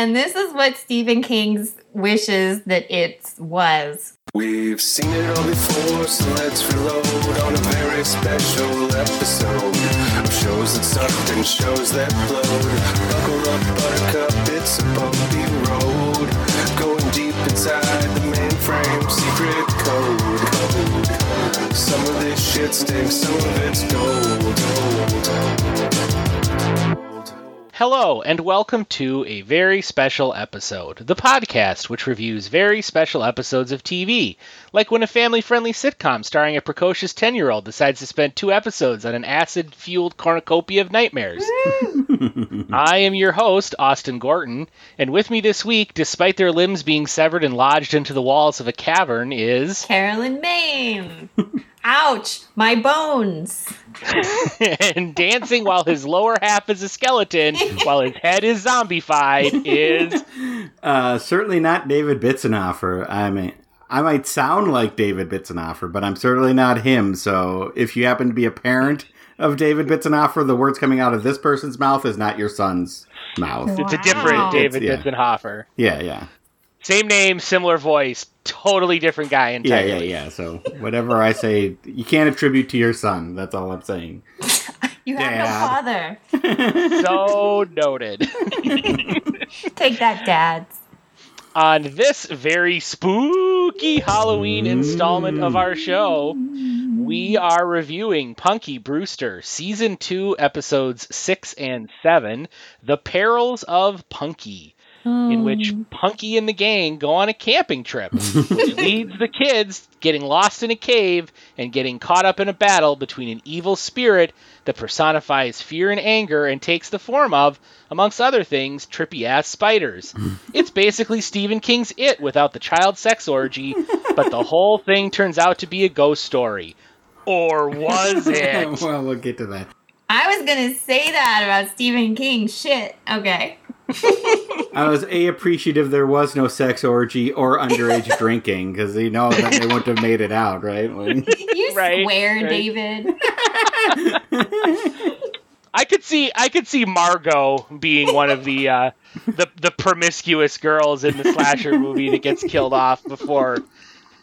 And this is what Stephen King's wishes that it was. We've seen it all before, so let's reload on a very special episode of shows that and shows that. Buckle up, buttercup, it's a bumpy road. Going deep inside the mainframe, secret code. code. Some of this shit stinks, some of it's gold. gold. Hello, and welcome to a very special episode, the podcast which reviews very special episodes of TV, like when a family friendly sitcom starring a precocious 10 year old decides to spend two episodes on an acid fueled cornucopia of nightmares. I am your host, Austin Gorton, and with me this week, despite their limbs being severed and lodged into the walls of a cavern, is. Carolyn Maine. Ouch, my bones. and dancing while his lower half is a skeleton, while his head is zombified, is. Uh, certainly not David Bitzenoffer. I mean, I might sound like David Bitzenoffer, but I'm certainly not him. So if you happen to be a parent of David Bitzenoffer, the words coming out of this person's mouth is not your son's mouth. It's a different David It's- yeah. Bitzenhofer. Yeah, yeah. Same name, similar voice, totally different guy Yeah, entirely. yeah, yeah. So whatever I say, you can't attribute to your son. That's all I'm saying. You have Dad. no father. So noted. Take that, dads. On this very spooky Halloween installment of our show, we are reviewing Punky Brewster, Season 2, Episodes 6 and 7, The Perils of Punky, in which um. Punky and the gang go on a camping trip, which leads the kids getting lost in a cave and getting caught up in a battle between an evil spirit that personifies fear and anger and takes the form of, amongst other things, trippy ass spiders. it's basically Stephen King's It without the child sex orgy, but the whole thing turns out to be a ghost story. Or was it? well, we'll get to that. I was gonna say that about Stephen King. Shit. Okay. I was a appreciative there was no sex orgy or underage drinking because you know then they wouldn't have made it out, right? Like- You Right, swear, right. David. I could see I could see Margaux being one of the uh, the the promiscuous girls in the slasher movie that gets killed off before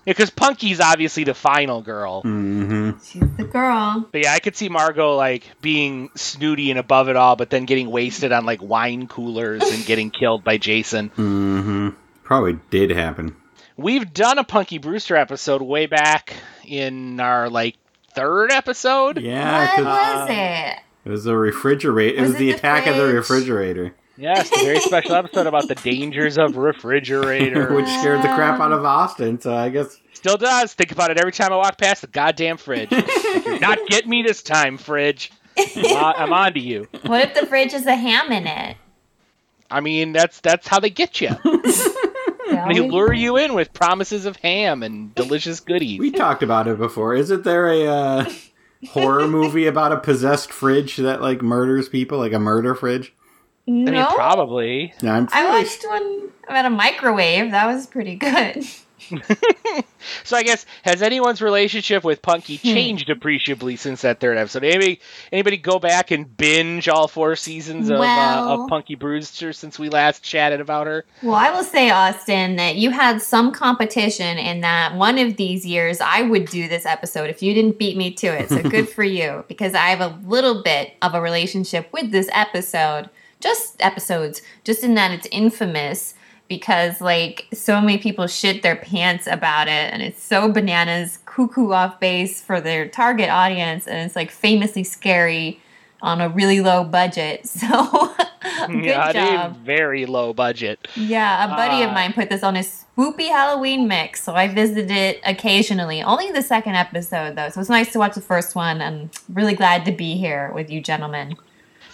because Punky's obviously the final girl. hmm She's the girl. But yeah, I could see Margaux like being snooty and above it all, but then getting wasted on like wine coolers and getting killed by Jason. Mm-hmm. Probably did happen. We've done a Punky Brewster episode way back in our like third episode. Yeah, what 'cause was it? it was a refrigerator. It Was was, it the the attack of the refrigerator, Yes, a very special episode about the dangers of refrigerator. which scared the crap out of Austin. So I guess Still does. Think about it every time I walk past the goddamn fridge. Not get me this time, fridge. I'm, on, I'm on to you. What if the fridge has a ham in it? I mean, that's that's how they get you. They lure you in with promises of ham and delicious goodies. we talked about it before. Isn't there a uh, horror movie about a possessed fridge that like murders people, like a murder fridge? I mean, No. probably. No, I'm I fairly watched one about a microwave. That was pretty good. So I guess has anyone's relationship with Punky changed appreciably since that third episode? Anybody, anybody go back and binge all four seasons of, uh, of Punky Brewster since we last chatted about her? Well, I will say, Austin, that you had some competition in that one of these years I would do this episode if you didn't beat me to it. So good for you, because I have a little bit of a relationship with this episode. Just episodes, just in that it's infamous because like so many people shit their pants about it and it's so bananas cuckoo off base for their target audience and it's like famously scary on a really low budget. So good yeah, job. very low budget. Yeah, a buddy of Uh, mine put this on his spoopy Halloween mix, so I visited it occasionally. Only the second episode, though, so it's nice to watch the first one. I'm really glad to be here with you gentlemen.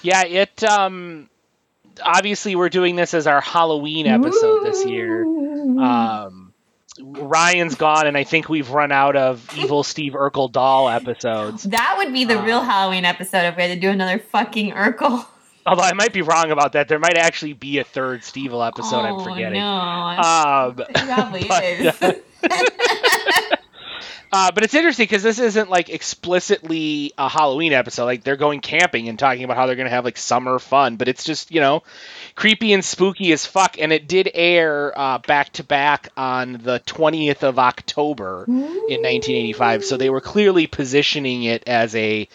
Yeah, it um obviously we're doing this as our Halloween episode this year. Um Ryan's gone and I think we've run out of evil Steve Urkel doll episodes. That would be the real Halloween episode if we had to do another fucking Urkel. Although I might be wrong about that. There might actually be a third Steve episode I'm oh, forgetting. No, Um it probably but, is. uh, Uh, but it's interesting because this isn't like explicitly a Halloween episode. Like they're going camping and talking about how they're going to have like summer fun, but it's just you know creepy and spooky as fuck. And it did air uh, back to back on the twentieth of October in 1985, so they were clearly positioning it as a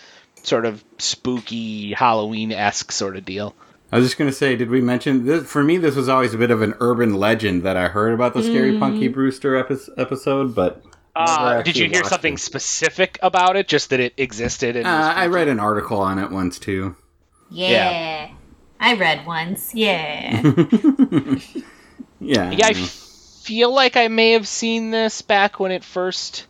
sort of spooky Halloween esque sort of deal. I was just gonna say, did we mention this? For me, this was always a bit of an urban legend that I heard about the Scary Punky Brewster epi- episode, but never Uh, did you hear something it. specific about it? Just that it existed. And Uh, I read an article on it once too. Yeah. I read once. Yeah. Yeah, Yeah, I feel like I may have seen this back when it first.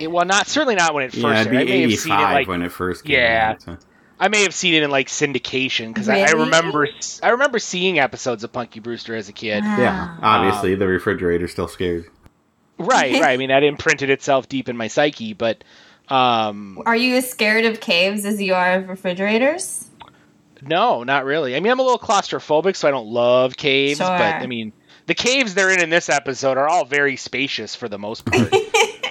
It, well, not certainly not when it first. yeah, it'd aired. I be may have seen it eighty-five like when it first came Yeah. out. so- I may have seen it in like syndication because I, I remember I remember seeing episodes of Punky Brewster as a kid. Yeah, Wow. obviously the refrigerator's still scared. Right, right. I mean that imprinted itself deep in my psyche, but um, Are you as scared of caves as you are of refrigerators? no, not really. I mean I'm a little claustrophobic, so I don't love caves. Sure. But I mean the caves they're in in this episode are all very spacious for the most part.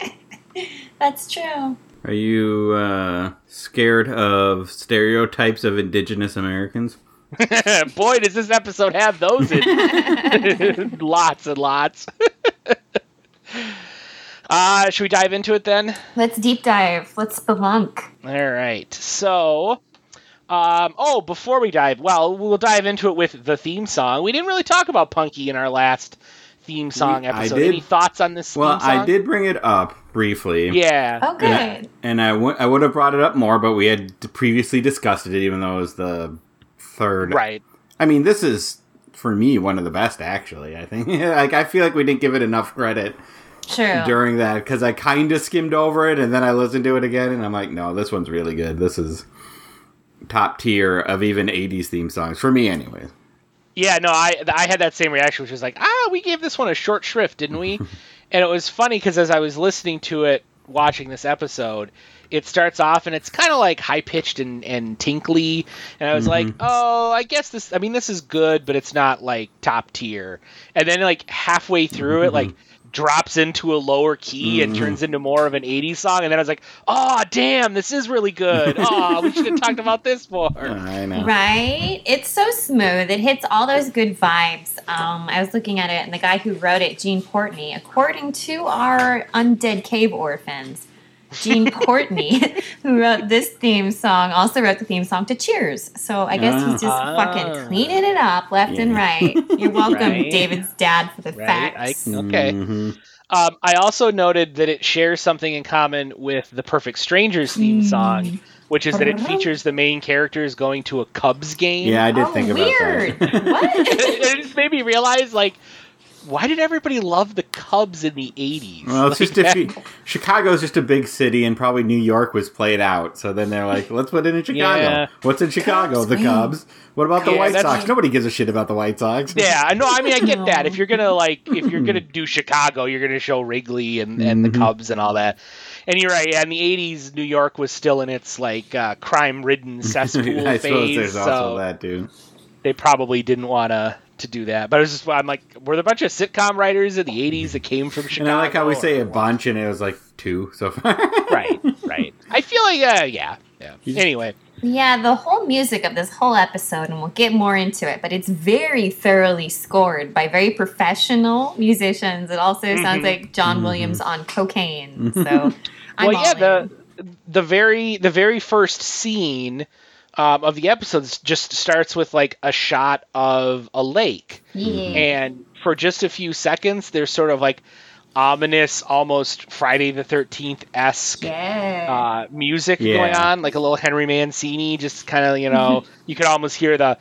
That's true. Are you uh, scared of stereotypes of indigenous Americans? Boy, does this episode have those in lots and lots. Uh, should we dive into it then? Let's deep dive. Let's spelunk. All right. So, um, oh, before we dive, well, we'll dive into it with the theme song. We didn't really talk about Punky in our last theme song We- I episode. did. Any thoughts on this Well, theme song? I did bring it up briefly. Yeah. Oh, good. And I would I would have brought it up more, but we had previously discussed it, even though it was the third. Right. I mean, this is for me one of the best, actually. I think. like, I feel like we didn't give it enough credit True. during that because I kind of skimmed over it, and then I listened to it again, and I'm like, no, this one's really good. This is top tier of even '80s theme songs for me, anyway. Yeah, no, I I had that same reaction, which was like, ah, we gave this one a short shrift, didn't we? and it was funny because as I was listening to it, watching this episode, it starts off and it's kind of like high pitched and, and tinkly, and I was like, oh, I guess this. I mean, this is good, but it's not like top tier. And then like halfway through it, like drops into a lower key and turns into more of an 80s song and then i was like oh damn this is really good oh we should have talked about this more I know. Right? It's so smooth. It hits all those good vibes. Um, I was looking at it, and the guy who wrote it, Gene Portnoy, according to our undead cave orphans, Gene Courtney, who wrote this theme song, also wrote the theme song to Cheers. So I guess he's just Ah. fucking cleaning it up left and right. You're welcome, Right. David's dad, for the Right, I- facts. okay. Mhm. Um, I also noted that it shares something in common with the Perfect Strangers theme song, which is that it features the main characters going to a Cubs game. Yeah, I did oh, think about weird. that. what? it just made me realize, like, why did everybody love the Cubs in the '80s? Well, it's Like, just if that- you, Chicago's just a big city, and probably New York was played out. So then they're like, let's put it in Chicago. Yeah. What's in Chicago? Cubs the win. Cubs. What about the Yeah, White that's- Sox? Nobody gives a shit about the White Sox. Yeah, I know. I mean, I get that. If you're gonna like, if you're gonna do Chicago, you're gonna show Wrigley and, and the Mhm. Cubs and all that. And you're right. Yeah, in the '80s, New York was still in its like uh, crime-ridden cesspool I suppose phase. there's so also that too. they probably didn't want to to do that. But I was just I'm like, were there a bunch of sitcom writers in the '80s that came from Chicago? And I like how we say a bunch, and it was like two so far. right, right. I feel like, uh, yeah, yeah. Anyway, Yeah, the whole music of this whole episode, and we'll get more into it, but it's very thoroughly scored by very professional musicians. It also sounds Mhm. like John Williams on cocaine. So, I'm well, all yeah, in. the the very the very first scene um, of the episodes just starts with like a shot of a lake, yeah. and for just a few seconds, there's sort of like ominous, almost Friday the Thirteenth esque. yeah. uh, music Yeah. going on, like a little Henry Mancini, just kind of, you know, you could almost hear the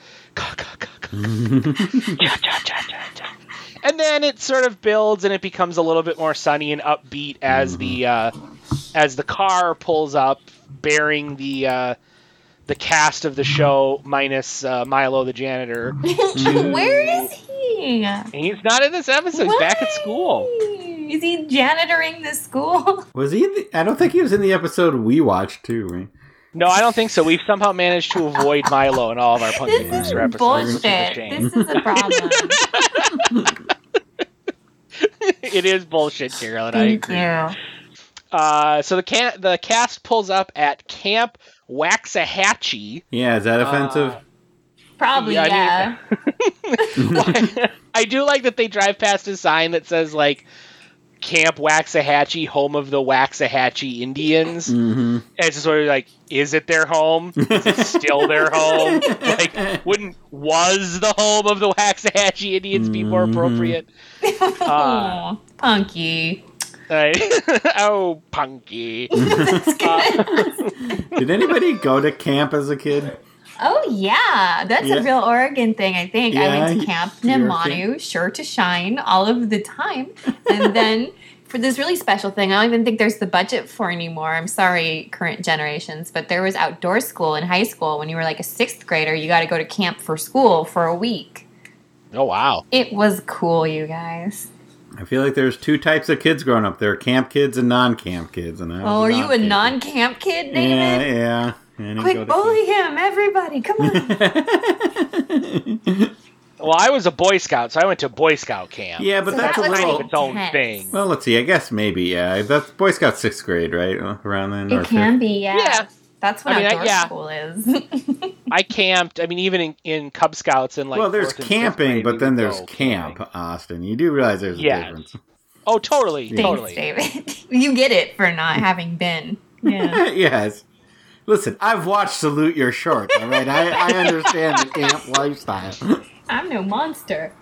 and then it sort of builds and it becomes a little bit more sunny and upbeat as the uh, as the car pulls up, bearing the uh, the cast of the show minus uh, Milo the janitor. Where is he? He's not in this episode; he's back at school. Is he janitoring the school? was he? In the, I don't think he was in the episode we watched too. Right? No, I don't think so. We've somehow managed to avoid Milo in all of our Punky This is Brewster episodes. which is bullshit. This is a problem. it is bullshit, Carolyn. I Thank agree. you. Uh, so the can- the cast pulls up at Camp Waxahachie. Yeah, is that offensive? Probably, Yeah, I yeah. mean- I do like that they drive past a sign that says like Camp Waxahachie, home of the Waxahachie Indians. mm-hmm. And it's just sort of like, is it their home? Is it still their home? Like, wouldn't was the home of the Waxahachie Indians be more Mhm. appropriate? Uh, Aw, punky. Right. oh, punky. Did anybody go to camp as a kid? Oh yeah, that's Yeah. a real Oregon thing. I think I went to Camp you're Nimanu, sure to shine all of the time, and then for this really special thing, I don't even think there's the budget for anymore. I'm sorry, current generations, but there was outdoor school in high school. When you were like a sixth grader, you got to go to camp for school for a week. Oh, wow. It was cool, you guys. I feel like there's two types of kids growing up. There are camp kids and non-camp kids. And I Oh, are you a non-camp non-camp kid, kid. David? Yeah, yeah. I didn't go Quick, to bully him, everybody! Come on. Well, I was a Boy Scout, so I went to Boy Scout camp. yeah, but So that's that a was little. its own thing. Well, let's see. I guess maybe. Yeah, that's Boy Scout sixth grade, right? Around then. It can fifth? be, yeah. Yeah. That's what I mean, I- yeah. school is. I camped. I mean, even in, in Cub Scouts and like. well, there's fourth and fifth camping, grade, but then there's camp, camping. Austin. You do realize there's a Yes. difference. Oh, totally, Thanks, totally. David. you get it for not having been. Yeah. yes. Listen, I've watched Salute Your Shorts, all right? I, I understand the camp lifestyle. I'm no monster.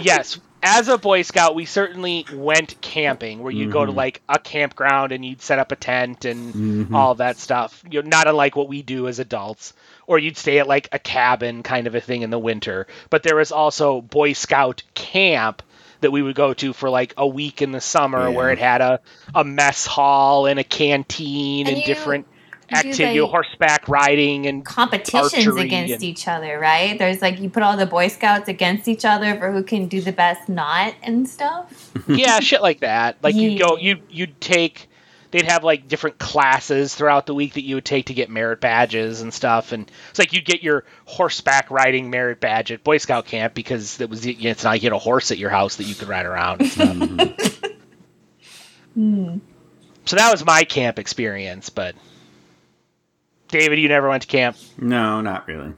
yes, as a Boy Scout, we certainly went camping, where you'd go to Mhm. like a campground and you'd set up a tent and Mhm. all that stuff. You know, not unlike what we do as adults. Or you'd stay at like a cabin kind of a thing in the winter. But there was also Boy Scout camp that we would go to for like a week in the summer, Yeah. where it had a, a mess hall and a canteen And and, you different do, activity, like, horseback riding and Competitions against and- each other, right? There's like you put all the Boy Scouts against each other for who can do the best knot and stuff. yeah, shit like that. Like you go, you you'd take. They'd have like different classes throughout the week that you would take to get merit badges and stuff, and it's like you'd get your horseback riding merit badge at Boy Scout camp because it was it's not like you had a horse at your house that you could ride around. And stuff. Hmm. so that was my camp experience. But David, you never went to camp, No, not really.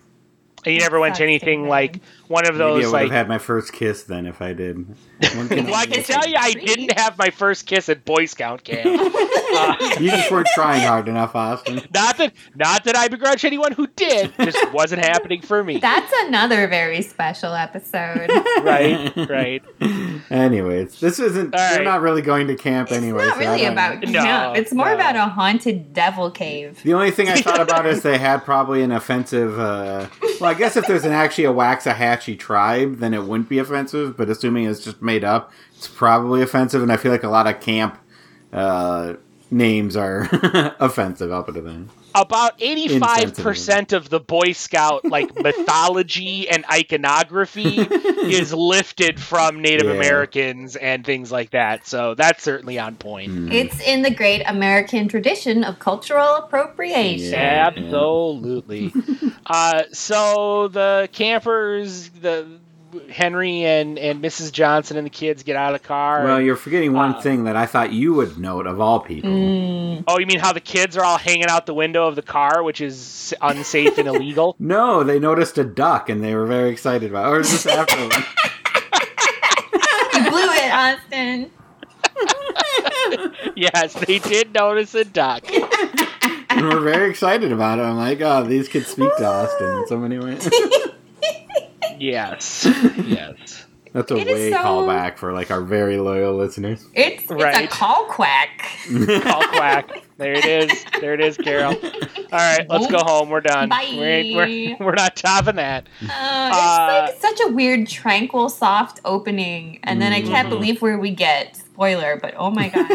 and you never went to anything David. like one of Maybe I those would like. have had my first kiss then if I did. Well, I can tell you, I didn't have my first kiss at Boy Scout camp. Uh, You just weren't trying hard enough, Austin. Not that not that I begrudge anyone who did, just wasn't happening for me. That's another very special episode. right, right. Anyways, this isn't. All They're not really going to camp It's anyway. not so really don't- about No, camp. It's more no. about a haunted devil cave. The only thing I thought about is they had probably an offensive. Uh, well, I guess if there's an actually a Waxahachie tribe, then it wouldn't be offensive. But assuming it's just made up, it's probably offensive. And I feel like a lot of camp uh, names are offensive. I'll put it in. About eighty-five percent of the Boy Scout like mythology and iconography is lifted from Native Yeah. Americans and things like that. So that's certainly on point. Mm. It's in the great American tradition of cultural appropriation. Yeah. Absolutely. uh, so the campers, the Henry and and Mrs. Johnson and the kids get out of the car. Well, you're forgetting one Uh, thing that I thought you would note of all people. Mm. oh, you mean how the kids are all hanging out the window of the car, which is unsafe and illegal? No, they noticed a duck and they were very excited about. It. Or is this afterwards? You blew it, Austin. yes, they did notice a duck. and we're very excited about it. I'm like, oh, these kids speak to Austin in so many ways. Yes, yes. That's a It is way so- callback for like our very loyal listeners. It's, it's a Right. call quack. Call quack. There it is. There it is, Carol. All right, let's go home. We're done. Bye. We ain't- we're, we're not topping that. Uh, Uh, it's like such a weird, tranquil, soft opening, and then I can't Mhm. believe where we get. Spoiler, but oh my god.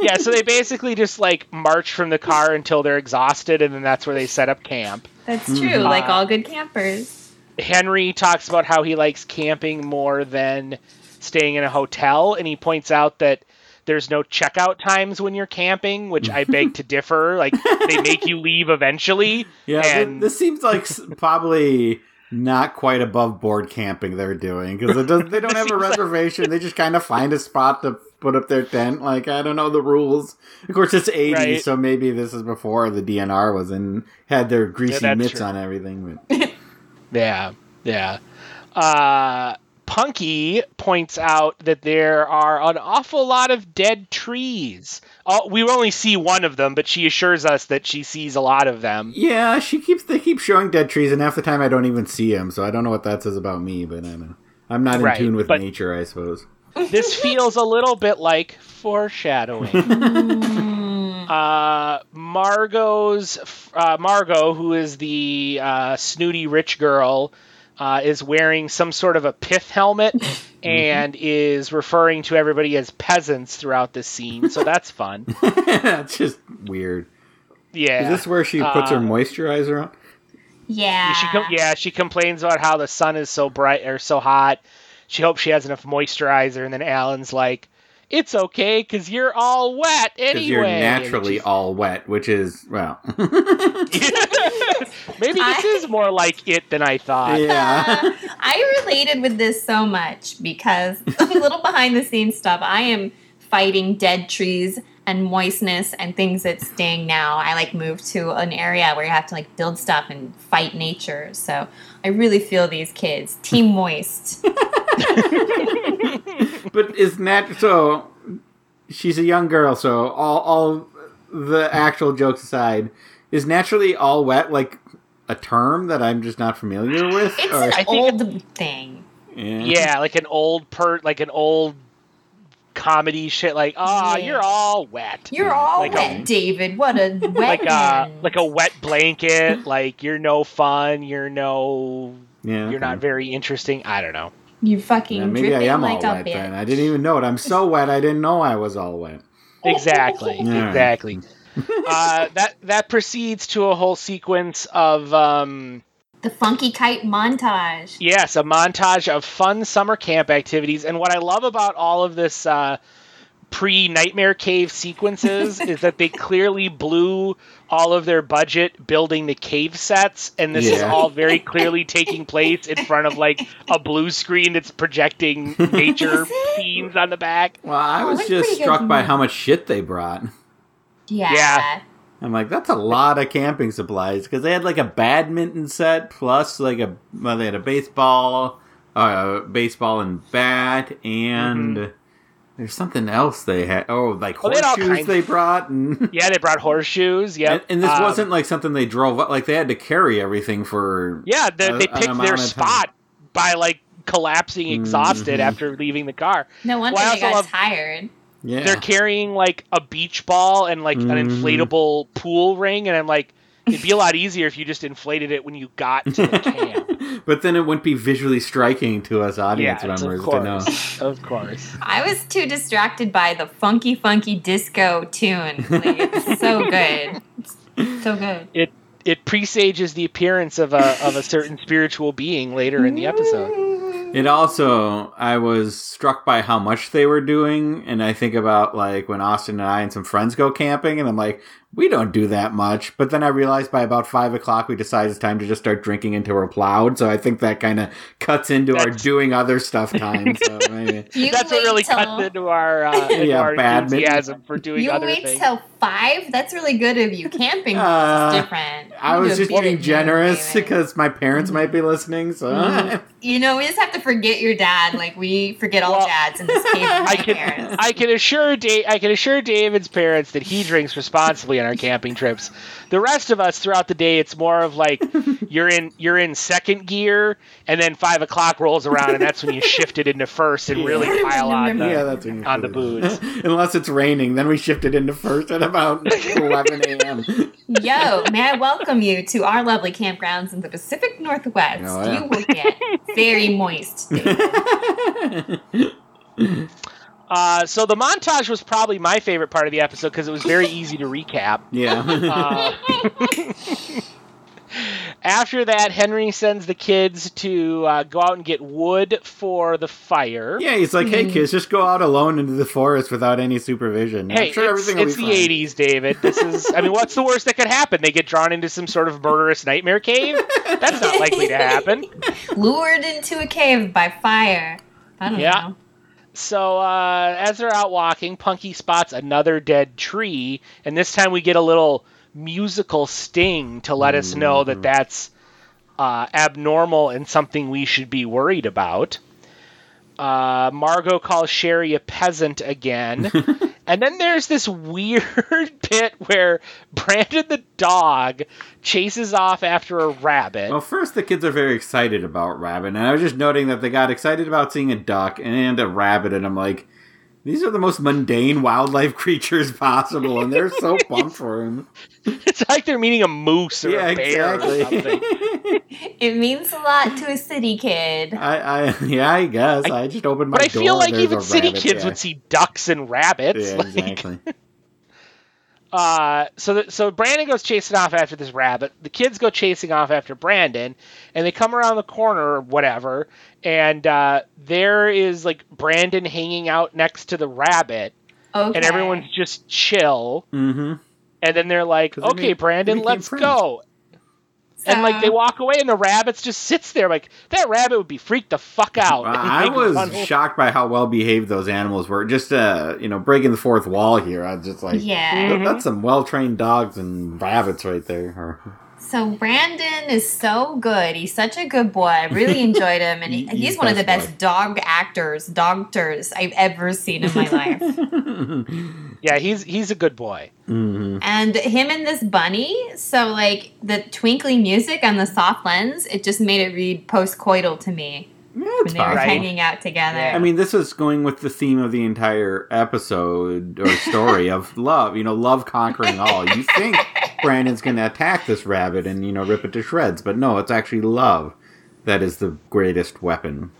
Yeah, so they basically just like march from the car until they're exhausted, and then that's where they set up camp. That's true, Mhm. like all good campers. Henry talks about how he likes camping more than staying in a hotel, and he points out that there's no checkout times when you're camping, which I beg to differ. Like they make you leave eventually. Yeah, And- this seems like probably not quite above board camping they're doing because they don't have a reservation. They just kind of find a spot to put up their tent. Like I don't know the rules. Of course, it's eighty, Right. so maybe this is before the DNR was and had their greasy that's mitts true. on everything. But Yeah, yeah. Uh, Punky points out that there are an awful lot of dead trees. Oh, we only see one of them, but she assures us that she sees a lot of them. yeah, she keeps they keep showing dead trees, and half the time I don't even see them. So I don't know what that says about me. But I know I'm not in Right, tune with nature, I suppose. This feels a little bit like foreshadowing. uh, Margaux's uh, Margaux, who is the uh, snooty rich girl, uh, is wearing some sort of a pith helmet and is referring to everybody as peasants throughout this scene. So that's fun. That's just weird. Yeah. Is this where she puts her Uh, moisturizer on? Yeah. She com- yeah, she complains about how the sun is so bright or so hot. She hopes she has enough moisturizer, and then Alan's like, "It's okay, cause you're all wet anyway." You're naturally she's- all wet, which is well, Maybe this I- is more like it than I thought. yeah. Uh, I related with this so much because a little behind the scenes stuff. I am fighting dead trees and moistness and things that sting now. I like moved to an area where you have to like build stuff and fight nature. So I really feel these kids. Team Moist. but is nat so? She's a young girl, so all all the actual jokes aside, is naturally all wet like a term that I'm just not familiar with? It's Or- an I think old thing. yeah. Yeah, like an old per, like an old comedy shit. Like, oh, Yeah. you're all wet. You're all Like a- wet, um, David. What a wet like uh, a like a wet blanket. like you're no fun. You're no. yeah. You're not very interesting. I don't know. You fucking Yeah, maybe I dripping am like all a wet bitch. then. I didn't even know it. I'm so wet. I didn't know I was all wet. Exactly. Yeah. Exactly. uh, that that proceeds to a whole sequence of um, The funky kite montage. yes, a montage of fun summer camp activities. And what I love about all of this uh, pre Nightmare Cave sequences is that they clearly blew all of their budget building the cave sets, and this is all very clearly taking place in front of like a blue screen that's projecting nature Is scenes on the back. Well, I was that's just struck by how much shit they brought. Yeah. Yeah. I'm like, that's a lot of camping supplies because they had like a badminton set plus like a well, they had a baseball, uh, baseball and bat, and there's something else they had. Oh, like Mm-hmm. Well, they had horseshoes kinds- they brought, and Yeah, they brought horseshoes. Yeah, and, and this wasn't like something they drove up. Like they had to carry everything for. Yeah, they, a- they picked their of time. spot by like collapsing exhausted Mhm. after leaving the car. No wonder Well, they got love- tired. Yeah, They're carrying like a beach ball and like an Mhm. inflatable pool ring, and I'm like, it'd be a lot easier if you just inflated it when you got to the camp. but then it wouldn't be visually striking to us audience yeah, members of to know. course, of course. I was too distracted by the funky, funky disco tune. Like, it's so good. It's so good. It it presages the appearance of a of a certain spiritual being later in the episode. It also, I was struck by how much they were doing, and I think about like when Austin and I and some friends go camping, and I'm like, we don't do that much. But then I realized by about five o'clock, we decide it's time to just start drinking until we're plowed. So I think that kind of cuts into our doing other stuff time. So maybe. You That's what really till, cuts into our uh, into Yeah, our badminton. enthusiasm for doing You other wait things. till five? That's really good of you. Camping Uh, is different. I You was just being generous David. because my parents might be listening. So You know, we just have to forget your dad. Like we forget all Well, dads in this case. I I can parents. I can assure da- I can assure David's parents that he drinks responsibly on our camping trips. The rest of us throughout the day, it's more of like you're in you're in second gear, and then five o'clock rolls around, and that's when you shift it into first and really pile on the, yeah, that's when you on the booze. Unless it's raining, then we shifted into first at about 11 a.m. Yo, may I welcome you to our lovely campgrounds in the Pacific Northwest. Oh, yeah. You will get very moist. David. Uh, so the montage was probably my favorite part of the episode because it was very easy to recap. yeah. Uh, After that, Henry sends the kids to uh, go out and get wood for the fire. Yeah, he's like, hey kids, just go out alone into the forest without any supervision. Hey, I'm sure it's, everything will it's be the fine. '80s, David. This is, I mean, what's the worst that could happen? They get drawn into some sort of murderous nightmare cave. That's not likely to happen. Lured into a cave by fire. I don't Yeah. know. So uh, as they're out walking, Punky spots another dead tree, and this time we get a little musical sting to let us know that that's uh, abnormal and something we should be worried about. Uh, Margaux calls Cherie a peasant again. and then there's this weird bit where Brandon the dog chases off after a rabbit. Well, first, the kids are very excited about rabbit, and I was just noting that they got excited about seeing a duck and a rabbit, and I'm like, these are the most mundane wildlife creatures possible, and they're so pumped for him. It's like they're meeting a moose or Yeah, a bear exactly. or something. It means a lot to a city kid. I, I, yeah, I guess I, just opened my door. But I door. feel like even city rabbit, kids yeah. would see ducks and rabbits. Yeah, Like, exactly. Uh, so, the, so Brandon goes chasing off after this rabbit. The kids go chasing off after Brandon, and they come around the corner or whatever, and uh, there is like Brandon hanging out next to the rabbit, Okay. and everyone's just chill. mm-hmm. And then they're like, "Okay, made- Brandon, let's friends. go." And like they walk away, and the rabbits just sits there. Like that rabbit would be freaked the fuck out. I was shocked by how well behaved those animals were. Just uh, you know, breaking the fourth wall here. I was just like, Yeah. "That- that's some well trained dogs and rabbits right there. Or- So Brandon is so good. He's such a good boy. I really enjoyed him, and he, He- he's he's one of the best best dog actors, doctors I've ever seen in my life. Yeah, he's he's a good boy. Mhm. And him and this bunny, so like the twinkly music on the soft lens, it just made it read post-coital to me Yeah, when it's they were. Right. hanging out together. Yeah. I mean, this is going with the theme of the entire episode or story of love. You know, love conquering all. You think Brandon's going to attack this rabbit and you know rip it to shreds, but no, it's actually love that is the greatest weapon.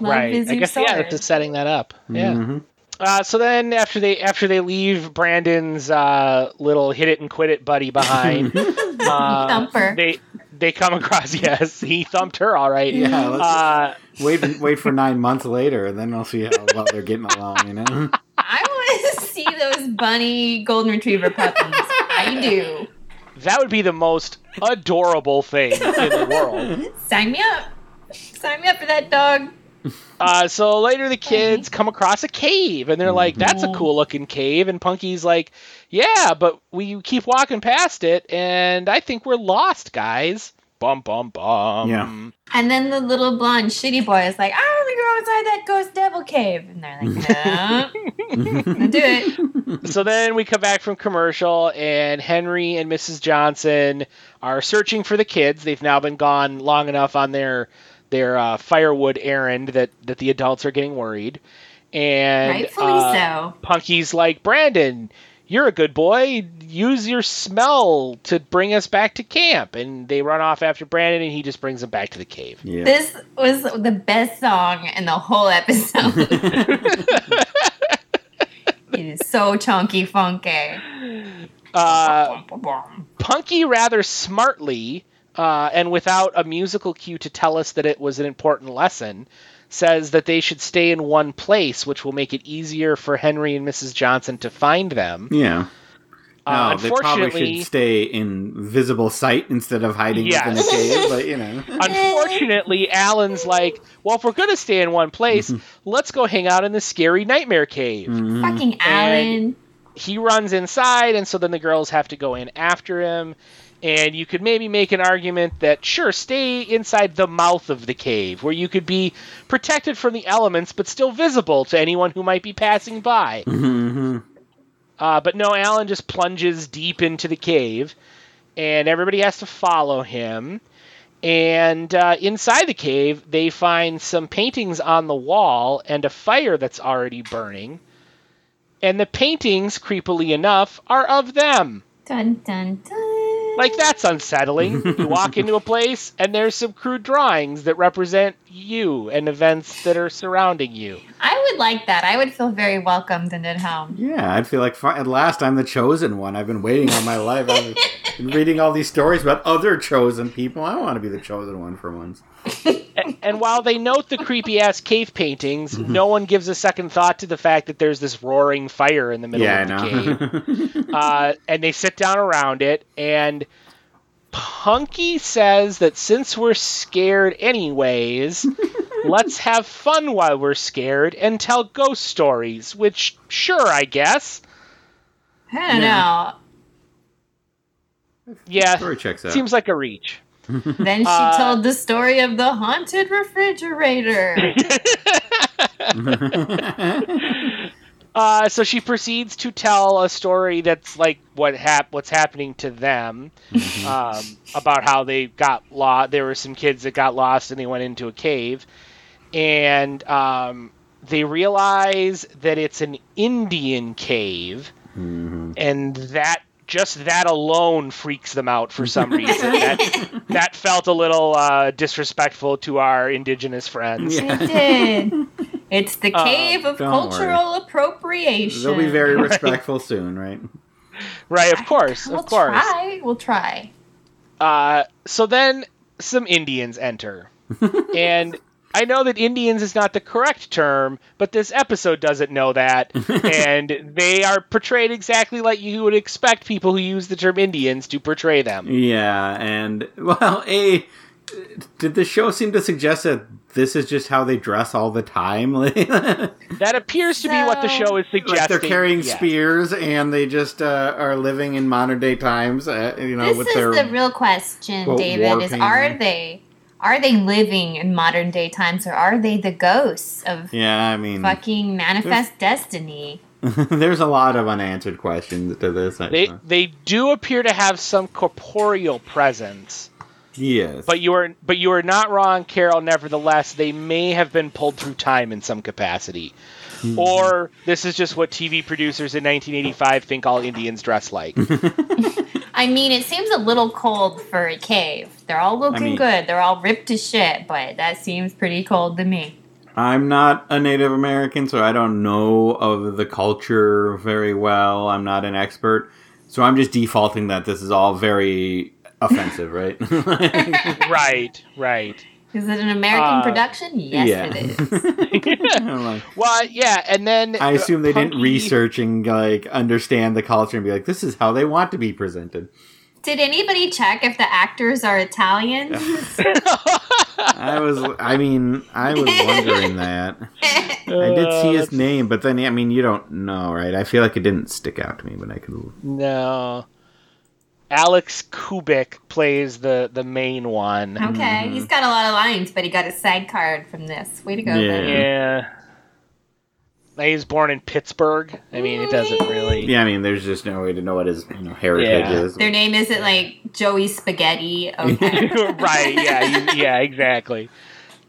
Love right. is I your guess yeah, sword. that's just setting that up. Yeah. Mhm. Uh, so then after they after they leave Brandon's uh, little hit it and quit it buddy behind, uh, Thumper. they they come across yes he thumped her all right. Yeah, let's Uh, wait wait for nine months later, and then I'll see how well they're getting along. You know. I want to see those bunny golden retriever puppies. I do. that would be the most adorable thing in the world. Sign me up. Sign me up for that dog. Uh, so later the kids come across a cave and they're like, "That's a cool looking cave." And Punky's like, "Yeah, but we keep walking past it, and I think we're lost, guys." Bum bum bum. Yeah. And then the little blonde shitty boy is like, I want to go inside that ghost devil cave. And they're like, no. Don't do it. so then we come back from commercial, and Henry and Mrs. Johnson are searching for the kids. They've now been gone long enough on their their uh, firewood errand that that the adults are getting worried. And Rightfully uh, so. Punky's like, Brandon, you're a good boy. Use your smell to bring us back to camp. And they run off after Brandon, and he just brings them back to the cave. Yeah. This was the best song in the whole episode. it is so chunky funky. Uh, Punky rather smartly, uh, and without a musical cue to tell us that it was an important lesson, says that they should stay in one place, which will make it easier for Henry and Mrs. Johnson to find them. Yeah. Uh, they probably unfortunately, should stay in visible sight instead of hiding within a Yes. cave. But you know, unfortunately, Alan's like, well, if we're going to stay in one place, let's go hang out in the scary nightmare cave. Mm-hmm. Fucking Alan. he runs inside, and so then the girls have to go in after him. And you could maybe make an argument that, sure, stay inside the mouth of the cave, where you could be protected from the elements, but still visible to anyone who might be passing by. Mm-hmm. Uh, but no, Alan just plunges deep into the cave, and everybody has to follow him. And uh, inside the cave, they find some paintings on the wall and a fire that's already burning. And the paintings, creepily enough, are of them. Dun dun dun. Like, that's unsettling. you walk into a place, and there's some crude drawings that represent you and events that are surrounding you. I would like that. I would feel very welcomed and at home. yeah, I'd feel like at last I'm the chosen one. I've been waiting all my life. I'm- and reading all these stories about other chosen people. I want to be the chosen one for once. And while they note the creepy ass cave paintings, no one gives a second thought to the fact that there's this roaring fire in the middle Yeah, I of the know. cave. Uh, and they sit down around it, and Punky says that since we're scared anyways, let's have fun while we're scared and tell ghost stories. Which, sure, I guess. I don't know. Yeah, Story checks out. seems like a reach. Then she Uh, told the story of the haunted refrigerator. Uh, so she proceeds to tell a story that's like what hap- what's happening to them um, about how they got lost. There were some kids that got lost and they went into a cave, and um, they realize that it's an Indian cave, and that just that alone freaks them out for some reason. that, that felt a little uh, disrespectful to our indigenous friends. Yeah. It did. It's the Uh, cave of don't cultural appropriation. They'll be very respectful soon, right? Right, of course, We'll of course. try. We'll try. Uh, so then some Indians enter. and I know that Indians is not the correct term, but this episode doesn't know that. and they are portrayed exactly like you would expect people who use the term Indians to portray them. Yeah, and well, a did the show seem to suggest that this is just how they dress all the time? That appears to be what the show is suggesting. they're carrying yes. spears and they just uh, are living in modern day times. Uh, you know, This with is their the real question, quote, David. Is painting. are they are they living in modern day times or are they the ghosts of yeah. I mean, fucking manifest destiny? there's a lot of unanswered questions to this. They they do appear to have some corporeal presence, yes, but you are but you are not wrong, Carol. Nevertheless, they may have been pulled through time in some capacity, hmm. or this is just what TV producers in 1985 think all Indians dress like. I mean, it seems a little cold for a cave. They're all looking mean- good. They're all ripped to shit, but that seems pretty cold to me. I'm not a Native American, so I don't know of the culture very well. I'm not an expert, so I'm just defaulting that this is all very offensive, right? right, right. Is it an American Uh, production? Yes, yeah. it is. Like- Well, yeah, and then I assume they didn't research and like understand the culture and be like, this is how they want to be presented. Did anybody check if the actors are Italian? I was, I mean, I was wondering that. I did see his name, but then I mean, you don't know, right? I feel like it didn't stick out to me, but I could. No. Alex Kubik plays the the main one. Okay, he's got a lot of lines, but he got a side card from this. Way to go, Yeah. buddy. Yeah. He was born in Pittsburgh. I mean, it doesn't really. Yeah, I mean, there's just no way to know what his you know, heritage Yeah. is. Their name isn't like Joey Spaghetti. Okay. right? Yeah. you- yeah. Exactly.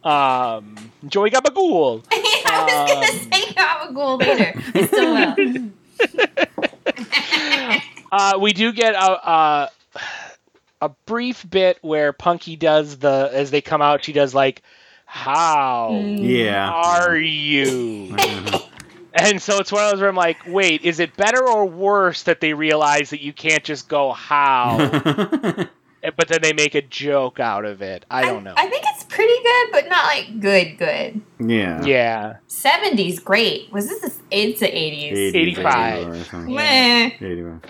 Um, Joey Gabagool. I was gonna Um, say Gabagool later. I still will. Uh, we do get a, a a brief bit where Punky does the as they come out. She does like, "How yeah. are you?" And so it's one of those where I'm like, wait, is it better or worse that they realize that you can't just go how, but then they make a joke out of it? I don't know. I think it's pretty good, but not like good, good. yeah. yeah. 70s, great. Was this? A, it's the 80s. 80s, 85. or. Meh. 81.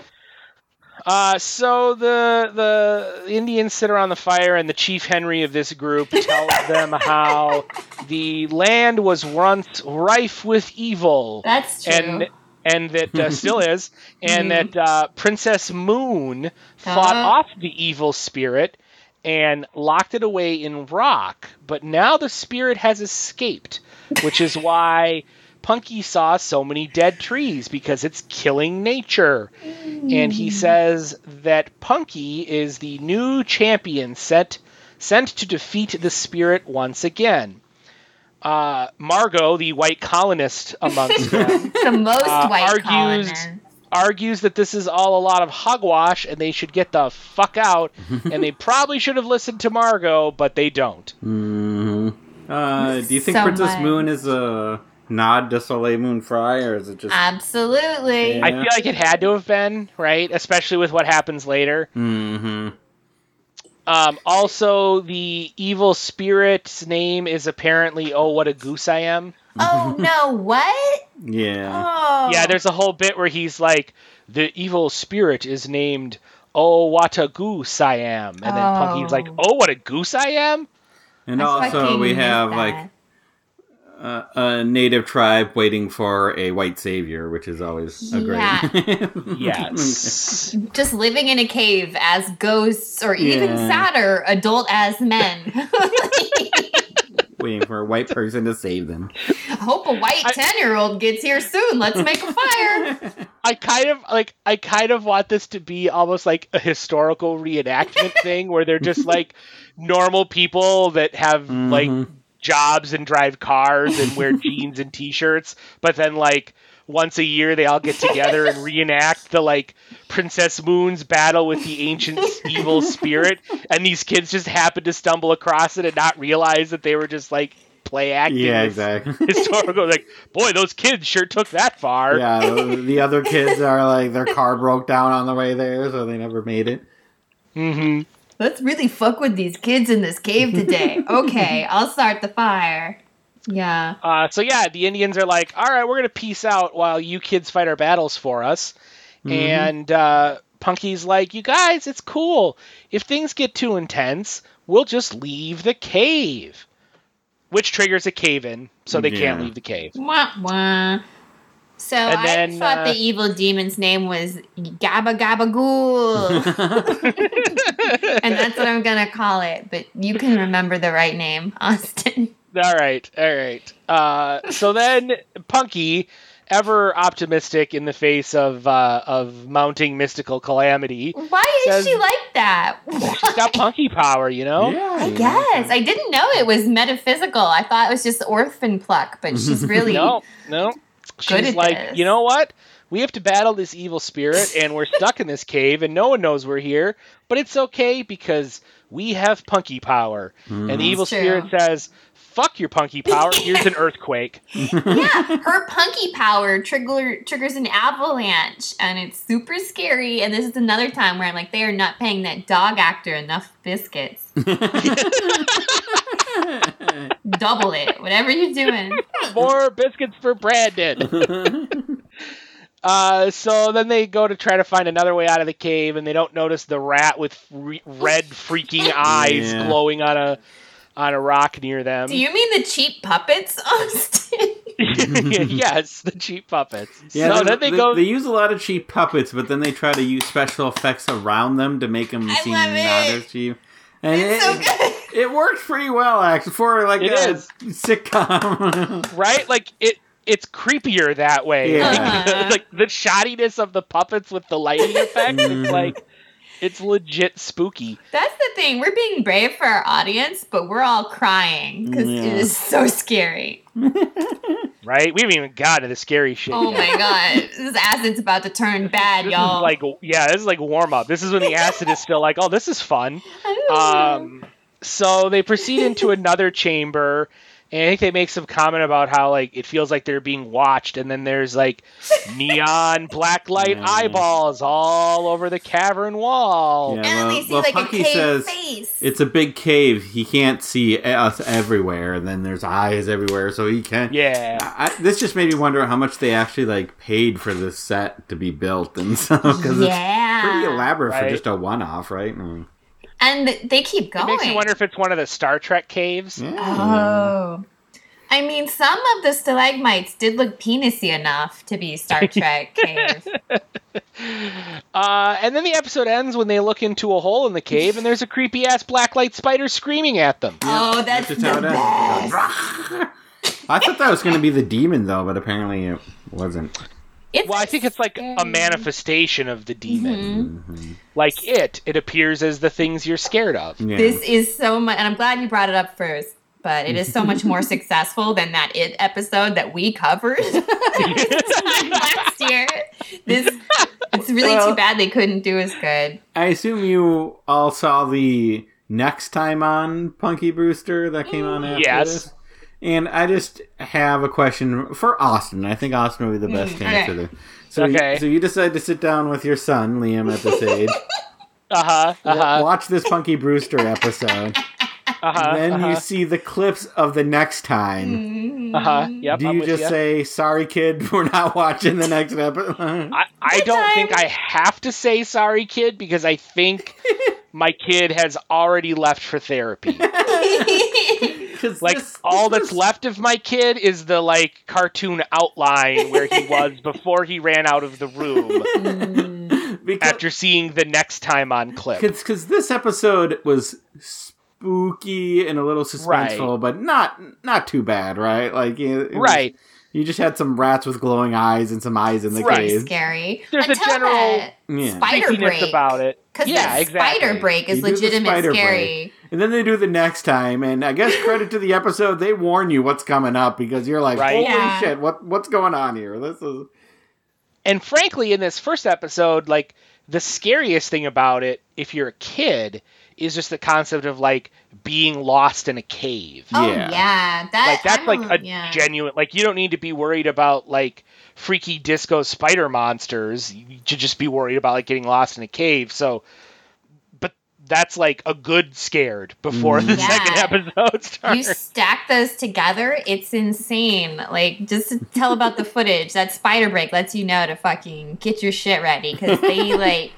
Uh, so the the Indians sit around the fire, and the chief Henry of this group tells them how the land was once rife with evil, That's true. and and that uh, still is, and that uh, Princess Moon fought Uh-huh. off the evil spirit and locked it away in rock. But now the spirit has escaped, which is why Punky saw so many dead trees because it's killing nature. And he says that Punky is the new champion sent sent to defeat the spirit once again. Uh, Margaux, the white colonist amongst them, the most uh, white argues- colonists. argues that this is all a lot of hogwash and they should get the fuck out. and they probably should have listened to Margaux, but they don't. hmm Uh, do you think So Princess much. Moon is a nod to Soleil Moon Frye, or is it just? Absolutely. Yeah. I feel like it had to have been right, especially with what happens later. mm-hmm. Um, also, the evil spirit's name is apparently "Oh, what a goose I am." oh no, what? Yeah. Oh. Yeah, there's a whole bit where he's like, "The evil spirit is named Oh, what a goose I am," and then Punky's like, Oh. "Oh, what a goose I am." And I also we have that. like a, a native tribe waiting for a white savior, which is always a great. Yes. just living in a cave as ghosts, or even Yeah. sadder, adult as men. waiting for a white person to save them. I hope a white I- ten year old gets here soon. Let's make a fire. I kind of like I kind of want this to be almost like a historical reenactment thing where they're just like normal people that have like Mhm. Jobs and drive cars and wear jeans and t-shirts, but then like once a year they all get together and reenact the like Princess Moon's battle with the ancient evil spirit and these kids just happen to stumble across it and not realize that they were just like play acting. Yeah, exactly. Historical like, boy, those kids sure took that far. yeah, the, the other kids are like their car broke down on the way there, so they never made it. hmm Let's really fuck with these kids in this cave today. Okay, I'll start the fire. Yeah. Uh, so yeah, the Indians are like, all right, we're gonna peace out while you kids fight our battles for us. And uh, Punky's like, you guys, it's cool. If things get too intense, we'll just leave the cave. Which triggers a cave in, so they can't leave the cave. Wah, wah. So And I then, thought uh, the evil demon's name was Gabba Gabba Ghoul. and that's what I'm gonna call it. But you can remember the right name, Austin. All right, all right. Uh, so then Punky, ever optimistic in the face of uh, of mounting mystical calamity, Why is Says- she like that? she's got Punky power, you know. Yeah, I guess I didn't know it was metaphysical. I thought it was just orphan pluck, but she's really No, no. Good She's at like, this. you know what? We have to battle this evil spirit, and we're stuck in this cave, and no one knows we're here. But it's okay because we have punky power. And the hmm. evil spirit says, "Fuck your punky power. Here's an earthquake." yeah. Her punky power trigger triggers an avalanche, and it's super scary. And this is another time where I'm like, they are not paying that dog actor enough biscuits. Double it, whatever you're doing. More biscuits for Brandon. Uh, so then they go to try to find another way out of the cave, and they don't notice the rat with re- red freaking eyes Yeah. glowing on a on a rock near them. Do you mean the cheap puppets, Austin? yes, the cheap puppets. Yeah, so they, then they, they- go. they use a lot of cheap puppets, but then they try to use special effects around them to make them I seem love not it. as cheap. And It's it, so good. It works pretty well actually for like It a is. sitcom. right? Like it it's creepier that way. Yeah. Like, Uh-huh. like the shoddiness of the puppets with the lighting effect. Mhm. It's like it's legit spooky. That's the thing. We're being brave for our audience, but we're all crying because Yeah. it is so scary. Right? We haven't even got to the scary shit. Oh yet. my god, this acid's about to turn bad, This y'all. is like yeah, this is like warm up. This is when the acid is still like, oh, this is fun. Um, so they proceed into another chamber, and I think they make some comment about how like it feels like they're being watched, and then there's like neon black light Yeah. eyeballs all over the cavern wall. Yeah. and well- they see well, like Punky a cave says face. it's a big cave. He can't see us everywhere, and then there's eyes everywhere, so he can't. Yeah. I, this just made me wonder how much they actually like paid for this set to be built and stuff because yeah. it's pretty elaborate Right. for just a one-off, right? Mm. And they keep going. It makes you wonder if it's one of the Star Trek caves. Yeah. Oh. I mean, some of the stalagmites did look penisy enough to be Star Trek cave. Uh, and then the episode ends when they look into a hole in the cave, and there's a creepy ass blacklight spider screaming at them. oh, that's, just the how it best. I thought that was going to be the demon though, but apparently it wasn't. It's Well, I think it's like a manifestation of the demon. Mhm. Like it, it appears as the things you're scared of. Yeah. This is so much, and I'm glad you brought it up first. But it is so much more successful than that it episode that we covered last year. This it's really Well- too bad they couldn't do as good. I assume you all saw the next time on Punky Brewster that came on after Yes. this. And I just have a question for Austin. I think Austin would be the best to okay. answer this. So, Okay. you, so you decide to sit down with your son, Liam, at this age, Uh huh. Uh-huh. watch this Punky Brewster episode, Uh huh. then uh you see the clips of the next time. Uh huh. Yep. Do you just ya. say, "Sorry, kid, we're not watching the next episode"? I, I don't time. think I have to say sorry, kid, because I think my kid has already left for therapy. 'Cause Like this- all this that's was- left of my kid is the like cartoon outline where he was before he ran out of the room mm. because, after seeing the next time on clip. because this episode was spooky and a little suspenseful, but not not too bad, right? Like you- it was- Right. You just had some rats with glowing eyes and some eyes in the Right. cave. Scary. There's a general Yeah. spider Freakiness break about it. Because Yeah, the exactly. spider break is You legitimate spider scary. And then they do the next time, and I guess credit to the episode, they warn you what's coming up because you're like, Right. holy Yeah. shit, what what's going on here? This is And frankly, in this first episode, like the scariest thing about it, if you're a kid, is just the concept of like being lost in a cave. Oh Yeah. yeah, that like that's I'm like a yeah. genuine like you don't need to be worried about like freaky disco spider monsters you should just be worried about like getting lost in a cave so but that's like a good scared before the mm. Yeah. second episode starts you stack those together, it's insane. Like just to tell about the footage, that spider break lets you know to fucking get your shit ready because they like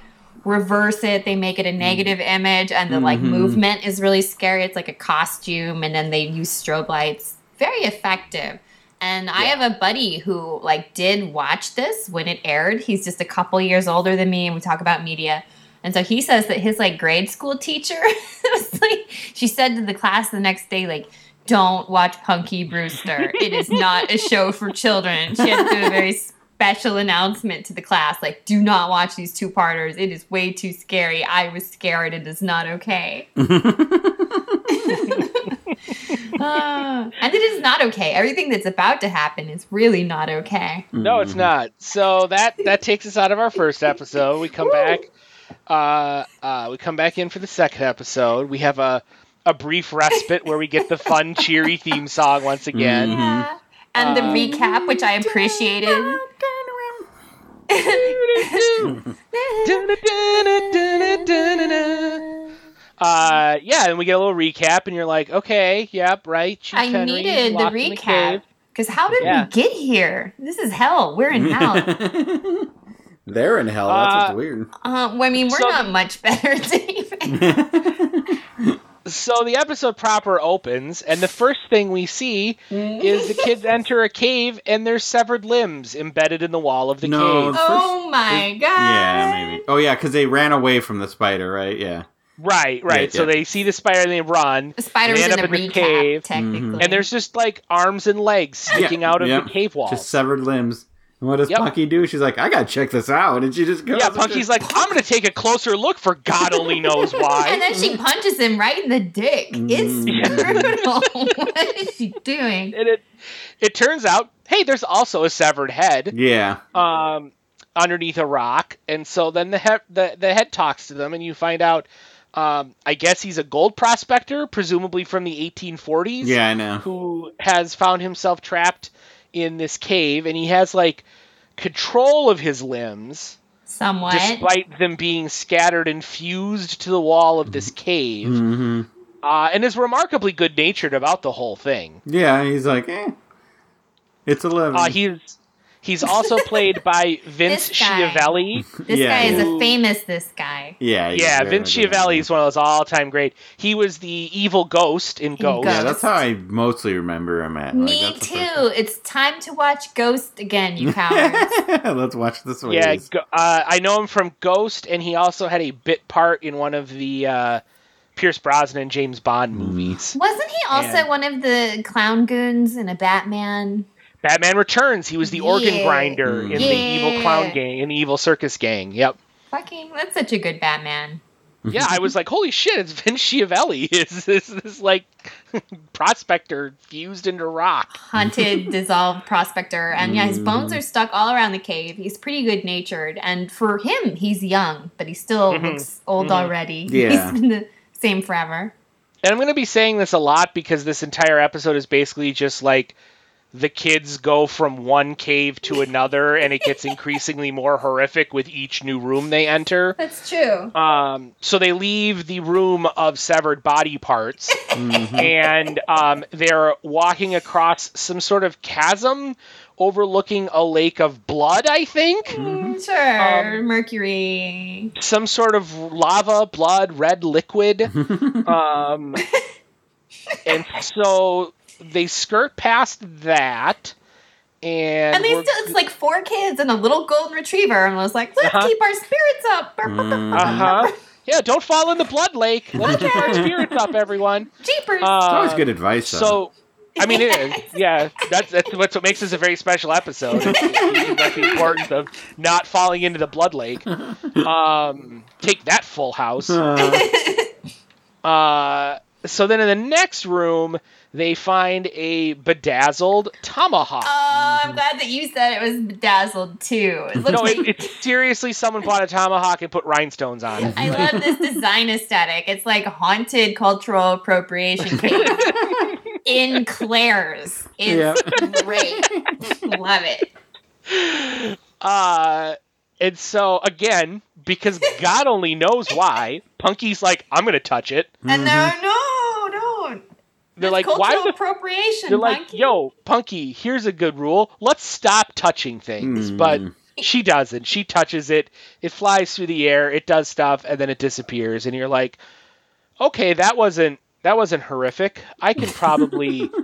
reverse it. They make it a negative image, and the like Mhm. movement is really scary. It's like a costume, and then they use strobe lights. Very effective. And I have a buddy who like did watch this when it aired. He's just a couple years older than me, and we talk about media. And so he says that his like grade school teacher was like, she said to the class the next day, like, don't watch Punky Brewster. It is not a show for children. She had to do a very special announcement to the class, like, do not watch these two parters. It is way too scary. I was scared. It is not okay. Ah, and it is not okay. Everything that's about to happen is really not okay. no it's not so that that takes us out of our first episode we come back uh uh we come back in for the second episode we have a a brief respite where we get the fun cheery theme song once again Yeah. And the Uh, recap, which I appreciated. Uh, yeah, and we get a little recap, and you're like, okay, yep, right. Chief I Henry needed the recap. Because how did Yeah. we get here? This is hell. We're in hell. They're in hell. That's what's Uh, weird. uh, well, I mean, we're So- not much better, David. So the episode proper opens, and the first thing we see mm-hmm. is the kids enter a cave, and there's severed limbs embedded in the wall of the No, cave. First- oh my god. yeah, maybe. Oh yeah, because they ran away from the spider, right? Yeah. Right, right. Yeah, So yeah. they see the spider and they run, The spider was They in end the up in the recap, cave. technically. and there's just like arms and legs sticking out of yep. the cave wall. Just severed limbs. And what does Yep. Punky do? She's like, I gotta check this out, and she just goes. yeah, Punky's like, I'm gonna take a closer look for God only knows why. and then she punches him right in the dick. It's Mm. brutal. what is she doing? and it it turns out, hey, there's also a severed head. yeah. um, underneath a rock, and so then the head the, the head talks to them, and you find out. Um, I guess he's a gold prospector, presumably from the 1840s, Yeah, I know. who has found himself trapped in this cave, and he has like control of his limbs, Somewhat. despite them being scattered and fused to the wall of this cave, hmm uh, and is remarkably good natured about the whole thing. Yeah, he's like, eh. It's a living. Uh, he's he's also played by Vince This. Schiavelli. this yeah, guy is a famous this guy. yeah, Yeah, very Vince good. Schiavelli is one of those all-time great. He was the evil ghost in Ghost. Yeah, that's how I mostly remember him at. Me that's the too. It's time to watch Ghost again, you cowards. Let's watch this one. Yeah, go- uh, I know him from Ghost, and he also had a bit part in one of the uh, Pierce Brosnan and James Bond Mm. movies. Wasn't he also And- one of the clown goons in a Batman? Batman Returns. He was the organ Yeah. grinder in the evil clown gang, in the evil circus gang. Yep. Fucking, that's such a good Batman. Yeah, I was like, holy shit, it's Vince Schiavelli. Is this this like prospector fused into rock? Hunted, dissolved prospector. And yeah, his bones are stuck all around the cave. He's pretty good natured. And for him, he's young, but he still Mhm. looks old Mhm. already. Yeah. He's been the same forever. and I'm going to be saying this a lot because this entire episode is basically just like the kids go from one cave to another, and it gets increasingly more horrific with each new room they enter. That's true. Um, so they leave the room of severed body parts, and um, they're walking across some sort of chasm overlooking a lake of blood. I think Mm, sure. Um, Mercury. some sort of lava, blood, red liquid. um, and so they skirt past that, and, And they still, it's like four kids and a little golden retriever, and I was like, let's Uh-huh. keep our spirits up. Uh-huh. Yeah, don't fall in the blood lake. Let's keep our spirits up, everyone. Jeepers. Uh, Always good advice. Though. So, I mean, it is. Yeah, that's that's what's what makes this a very special episode. It's, it's the importance of not falling into the blood lake. Um, take that, Full House. Uh, Uh, so then in the next room, they find a bedazzled tomahawk. oh, I'm mm-hmm. glad that you said it was bedazzled too. It mm-hmm. no, like. it, it's seriously someone bought a tomahawk and put rhinestones on it. I love this mm-hmm. design aesthetic. It's like haunted cultural appropriation cave in Claire's. It's great. Love it. Uh, and so again, because God only knows why, Punky's like, I'm gonna touch it. And no, no, don't. They're That's like, why cultural the appropriation? They're like, Punky. yo, Punky, here's a good rule. Let's stop touching things. Hmm. But she doesn't. She touches it. It flies through the air. It does stuff, and then it disappears. And you're like, okay, that wasn't that wasn't horrific. I can probably.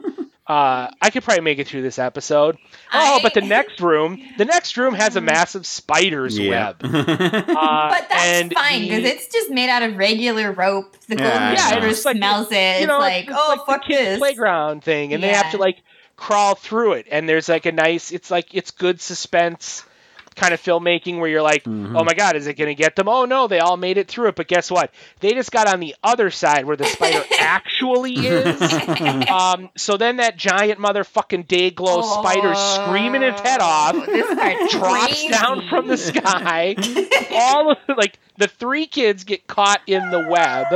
Uh, I could probably make it through this episode. Oh, I- but the next room, the next room has a massive spider's yeah. web. Uh, But that's and fine the- because it's just made out of regular rope. The golden Yeah, yeah, retriever it's like- smells it. you It's know, like, it's oh, like the fuck kids' this. playground thing, and they have to like crawl through it. And there's like a nice, it's like it's good suspense kind of filmmaking where you're like, Mhm. oh my god, is it going to get them? Oh no, they all made it through it. But guess what? They just got on the other side where the spider actually is. Um, so then that giant motherfucking day glow spider screaming its head off Oh, This part's drops crazy. down from the sky. All of like the three kids get caught in the web,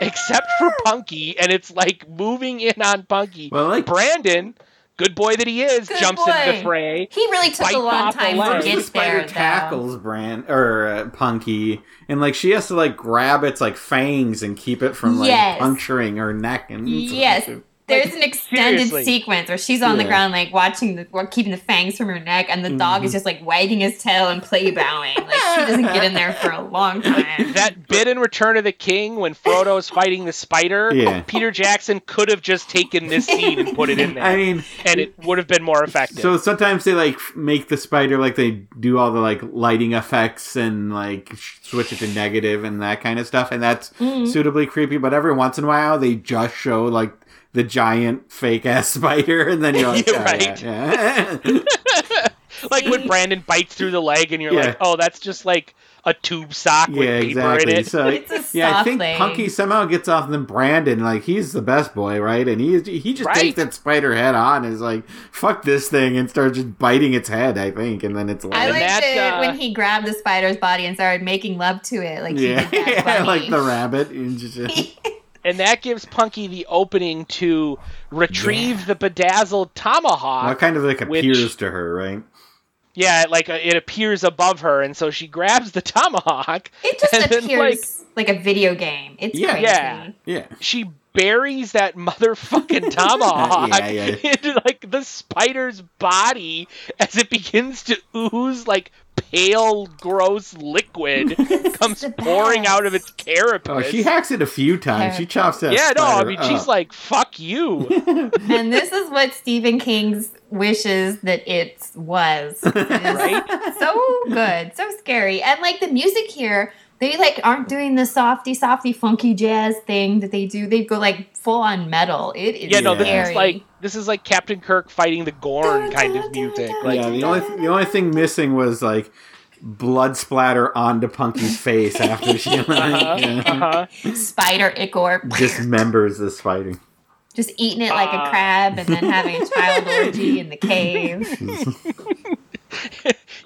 except for Punky, and it's like moving in on Punky. Well, like- Brandon, good boy that he is, Good jumps into the fray. He really took bites a long off the time leg. to the get spider there, though. tackles Brand or uh, Punky, and like she has to like grab its like fangs and keep it from like Yes. puncturing her neck. And Yes. There's an extended seriously. sequence where she's on the ground, like watching the, or keeping the fangs from her neck, and the dog Mm-hmm. is just like wagging his tail and play bowing. Like she doesn't get in there for a long time. That bit in Return of the King when Frodo's fighting the spider, Yeah. Peter Jackson could have just taken this scene and put it in there, I mean, and it would have been more effective. so sometimes they like make the spider like they do all the like lighting effects and like switch it to negative and that kind of stuff, and that's Mm-hmm. suitably creepy. But every once in a while, they just show like the giant fake ass spider, and then you're like, Yeah, "Oh, right. yeah, yeah." like when Brandon bites through the leg, and you're Yeah. like, "Oh, that's just like a tube sock with Yeah, paper exactly. in it." So It's yeah, I think leg. Punky somehow gets off than Brandon. Like he's the best boy, right? And he he just Right. takes that spider head on and is like, "Fuck this thing," and starts just biting its head. I think, and then it's like, I liked that, it uh, when he grabbed the spider's body and started making love to it, like he yeah, did that bunny. like the rabbit. And that gives Punky the opening to retrieve the bedazzled tomahawk. well, kind of like which- appears to her, right? Yeah, like uh, it appears above her, and so she grabs the tomahawk. It just and then, appears like, a video game. It's Yeah. crazy. Yeah. Yeah, She buries that motherfucking tomahawk Yeah, yeah. into like the spider's body as it begins to ooze like pale, gross liquid comes pouring best. out of its carapace. Oh, she hacks it a few times. She chops that. yeah, no, I spider mean she's like, "Fuck you." And this is what Stephen King's wishes that it was. Right? So good, so scary, and like the music here, they like aren't doing the softy, softy, funky jazz thing that they do. They go like full on metal. It is Yeah, no, this scary. is like this is like Captain Kirk fighting the Gorn kind of music. Like, yeah, the only the only thing missing was like blood splatter onto Punky's face after she like, yeah, uh-huh. spider ichor, dismembers the spider. just eating it like Uh. a crab, and then having a child orgy in the cave.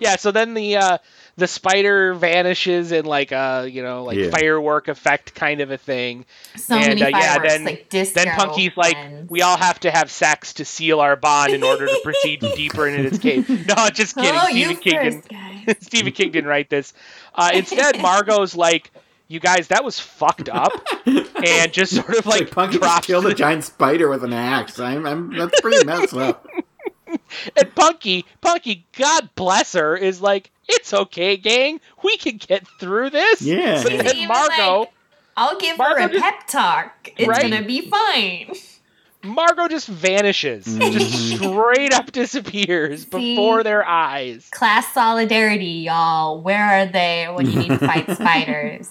yeah. So then the uh, the spider vanishes in like a you know like Yeah. firework effect kind of a thing. So and many uh, yeah, then like disco. then Punky's like, and- we all have to have sex to seal our bond in order to proceed deeper into this cave. No, just kidding. Oh, you Stephen King first, didn't. guys. Stephen King didn't write this. Uh, instead, Margaux's like, you guys, that was fucked up, and just sort of Like, like Punky just drops killed a giant spider with an axe. I'm, I'm that's pretty messed up. And Punky, Punky, God bless her, is like, it's okay, gang. We can get through this. Yeah. But She's then even Margaux, like, I'll give her a just- pep talk. It's Right? gonna be fine. Margaux just vanishes, just straight up disappears before their eyes. Class solidarity, y'all. Where are they when you need to fight spiders?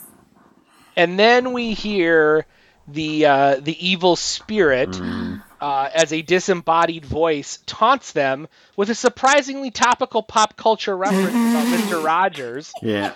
And then we hear the uh, the evil spirit, uh, as a disembodied voice, taunts them with a surprisingly topical pop culture reference about Mister Rogers. Yeah.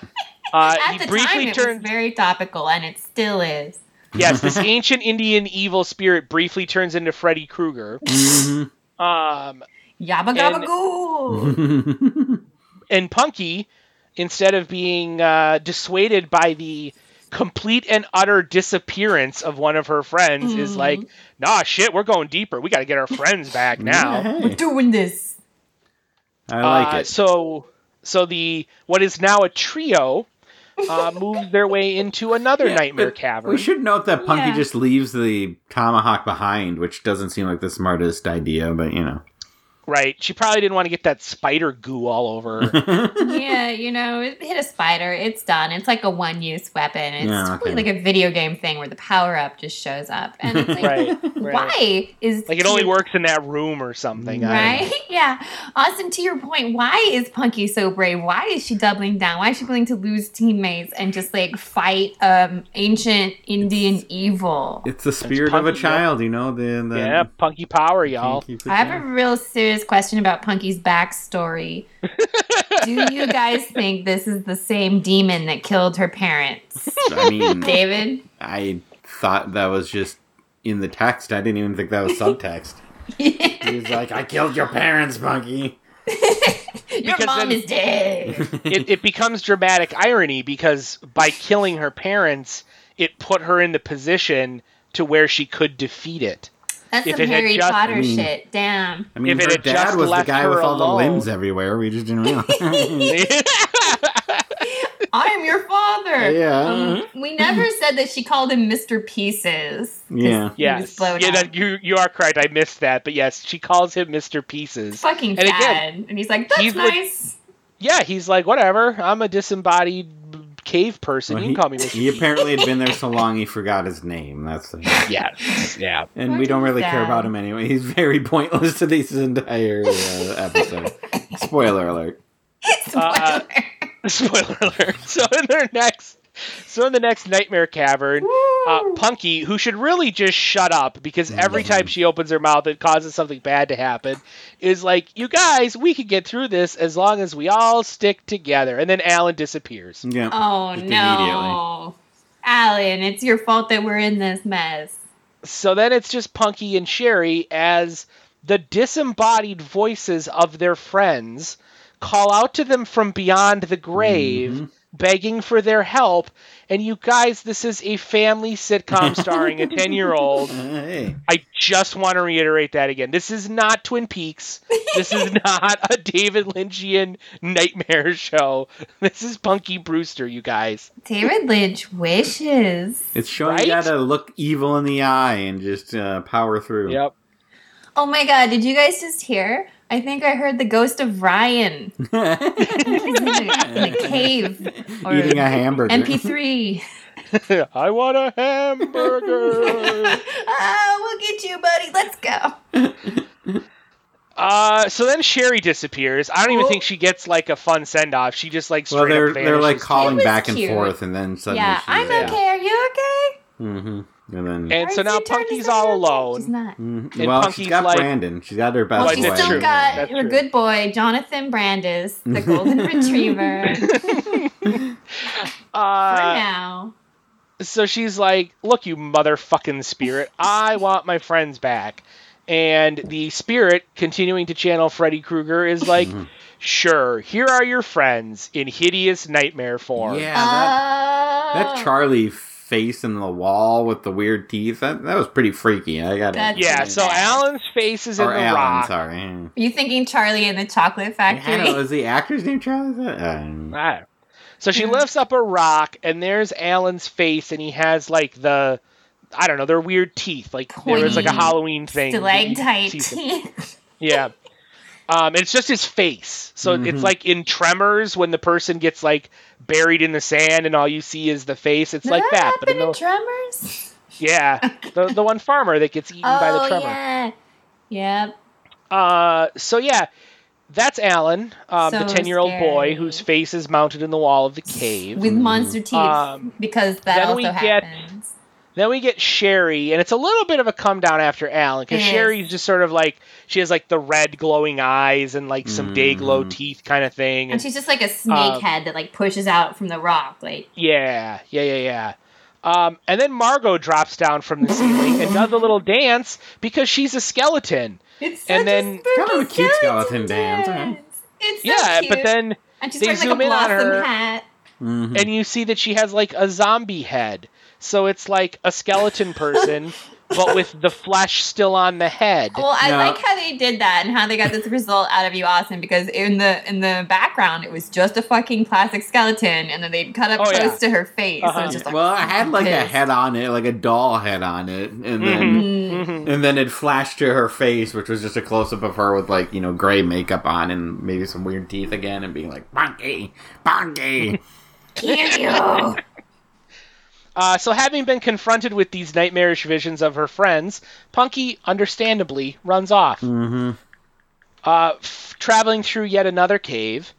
Uh, At he the briefly time, it turns. was very topical, and it still is. Yes, this ancient Indian evil spirit briefly turns into Freddy Krueger. Mhm. Um, Yabba gabba goo. and Punky, instead of being uh, dissuaded by the complete and utter disappearance of one of her friends, is like, nah, shit, we're going deeper. We got to get our friends back now. Hey, We're doing this. I like Uh, it. So, so the what is now a trio uh, moves their way into another Yeah, nightmare cavern. We should note that Punky Yeah. just leaves the tomahawk behind, which doesn't seem like the smartest idea, but you know. Right? She probably didn't want to get that spider goo all over. yeah, you know, it hit a spider. It's done. It's like a one-use weapon. It's Yeah, totally okay. like a video game thing where the power-up just shows up, and it's like, right? Right. why is Like it only works in that room or something. I. Right? Yeah. Austin, to your point, why is Punky so brave? Why is she doubling down? Why is she willing to lose teammates and just like fight um ancient Indian evil? It's the spirit of a Punky, yeah. child, you know. The, the Yeah, punky power, y'all. Punky I have a real serious question about Punky's backstory. Do you guys think this is the same demon that killed her parents? I mean, David? I thought that was just in the text. I didn't even think that was subtext. He's like, I killed your parents, Punky. Your Because mom is dead. it, it becomes dramatic irony because by killing her parents, it put her in the position to where she could defeat it. That's If some it had Harry just- Potter I mean- shit. Damn. I mean, If it her had dad just was the guy her with all alone. the limbs everywhere. We just didn't realize. I am your father. yeah. Um, we never said that she called him Mr. Pieces. Yeah. Yes. Yeah, that, you you are correct. I missed that, but yes, she calls him Mr. Pieces. fucking And sad. again, and he's like, that's he's like- nice. Yeah, he's like, whatever. I'm a disembodied cave person. Well, you he, can call me Mr. he apparently had been there so long he forgot his name. That's the, Yes. Yeah. and we don't really Fucking care about him anyway. He's very pointless to this entire uh, episode. Spoiler alert. Uh, Spoiler alert. So in their next, so in the next nightmare cavern, uh, Punky, who should really just shut up because every time she opens her mouth, it causes something bad to happen, is like, "You guys, we can get through this as long as we all stick together." And then Allen disappears. Yeah. oh Just no. Allen, it's your fault that we're in this mess. So then it's just Punky and Cherie as the disembodied voices of their friends call out to them from beyond the grave, Mm-hmm. Begging for their help. And you guys, this is a family sitcom starring a 10 year old. Hey. I just want to reiterate that again. This is not Twin Peaks. This is not a David Lynchian nightmare show. This is Punky Brewster, you guys. David Lynch wishes. It's showing Right? you how to look evil in the eye and just uh, power through. Yep. Oh my god, did you guys just hear? I think I heard the ghost of Ryan in the, in the cave. Or Eating a hamburger. MP3. I want a hamburger. ah, we'll get you, buddy. Let's go. Uh, so then Cherie disappears. I don't even Oh. think she gets like a fun send off. She just like straight well, they're up they're like calling It was back and forth, and then suddenly yeah, she's I'm there. okay. Are you okay? hmm And then And so now your turn to Punky's all alone. She's not. Mhm. And well, Punky's she's got like- Brandon. She's got her best Well, Well, she's that's still true. got That's her true. good boy, Jonathan Brandis, the golden retriever. For Uh, now. so she's like, "Look, you motherfucking spirit! I want my friends back." And the spirit, continuing to channel Freddy Krueger, is like, sure, here are your friends in hideous nightmare form. Yeah, that, Oh. that Charlie face in the wall with the weird teeth, that, that was pretty freaky. I got it. Yeah, so Allen's face is in Or the Allen, rock. sorry. Are you thinking Charlie in the Chocolate Factory? don't know, is the actor's name Charlie? Is that- uh. So she lifts up a rock, and there's Allen's face, and he has like the, I don't know, they're weird teeth. Like there was like a Halloween thing. Stalactite See teeth. Yeah. Um, it's just his face. So Mm-hmm. it's like in Tremors when the person gets like buried in the sand and all you see is the face. It's like that, but in happened in the, Tremors. yeah, the the one farmer that gets eaten by the Oh tremor. yeah, yep. Uh, so yeah, that's Allen, um, the ten year old boy whose face is mounted in the wall of the cave. With monster teeth, Um, because that then also we get- happens. Then we get Cherie, and it's a little bit of a come down after Allen because It is. Cherie's just sort of like she has like the red glowing eyes and like some day glow Mm. teeth kind of thing. And she's just like a snake Um, head that like pushes out from the rock. Like Yeah, yeah, yeah, yeah. Um, and then Margaux drops down from the ceiling and does a little dance because she's a skeleton. it's And then- a Kind of a cute skeleton skeleton dance, dance. It's so yeah, but then and she's they wearing like a zoom in on her. hat. mhm. and you see that she has like a zombie head. So it's like a skeleton person, but with the flesh still on the head. Well, I No. like how they did that and how they got this result out of you, Austin. Because in the in the background, it was just a fucking plastic skeleton, and then they'd cut up Oh, close yeah. to her face. So Uh-huh. it's just like, well, I had like a head on it, like a doll head on it, and then Mm. Mhm. and then it flashed to her face, which was just a close up of her with like you know gray makeup on and maybe some weird teeth again, and being like bonky, bonky. Kill you. Uh, so, having been confronted with these nightmarish visions of her friends, Punky, understandably, runs off. mm-hmm. Uh, f- traveling through yet another cave,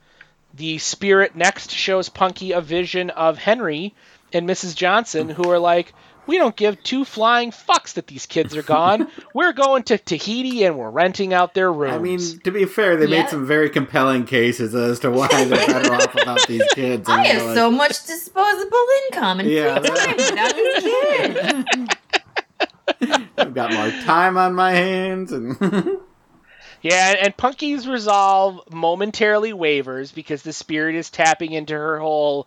the spirit next shows Punky a vision of Henry and Mrs. Johnson, who are like, "We don't give two flying fucks that these kids are gone. we're going to Tahiti and we're renting out their rooms." I mean, to be fair, they Yeah. made some very compelling cases as to why they're better off without these kids. I and have like, so much disposable income and Yeah, free time without this kid. I've got more time on my hands, and Yeah, and, and Punky's resolve momentarily wavers because the spirit is tapping into her whole,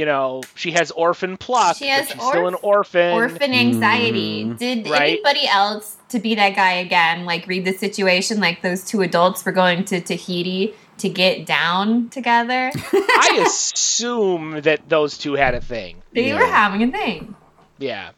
you know, she has orphan pluck, She has but she's still an orphan. Orphan anxiety. Mm, Did right. anybody else to be that guy again? Like read the situation. Like those two adults were going to Tahiti to get down together. I assume that those two had a thing. They Yeah. were having a thing. Yeah.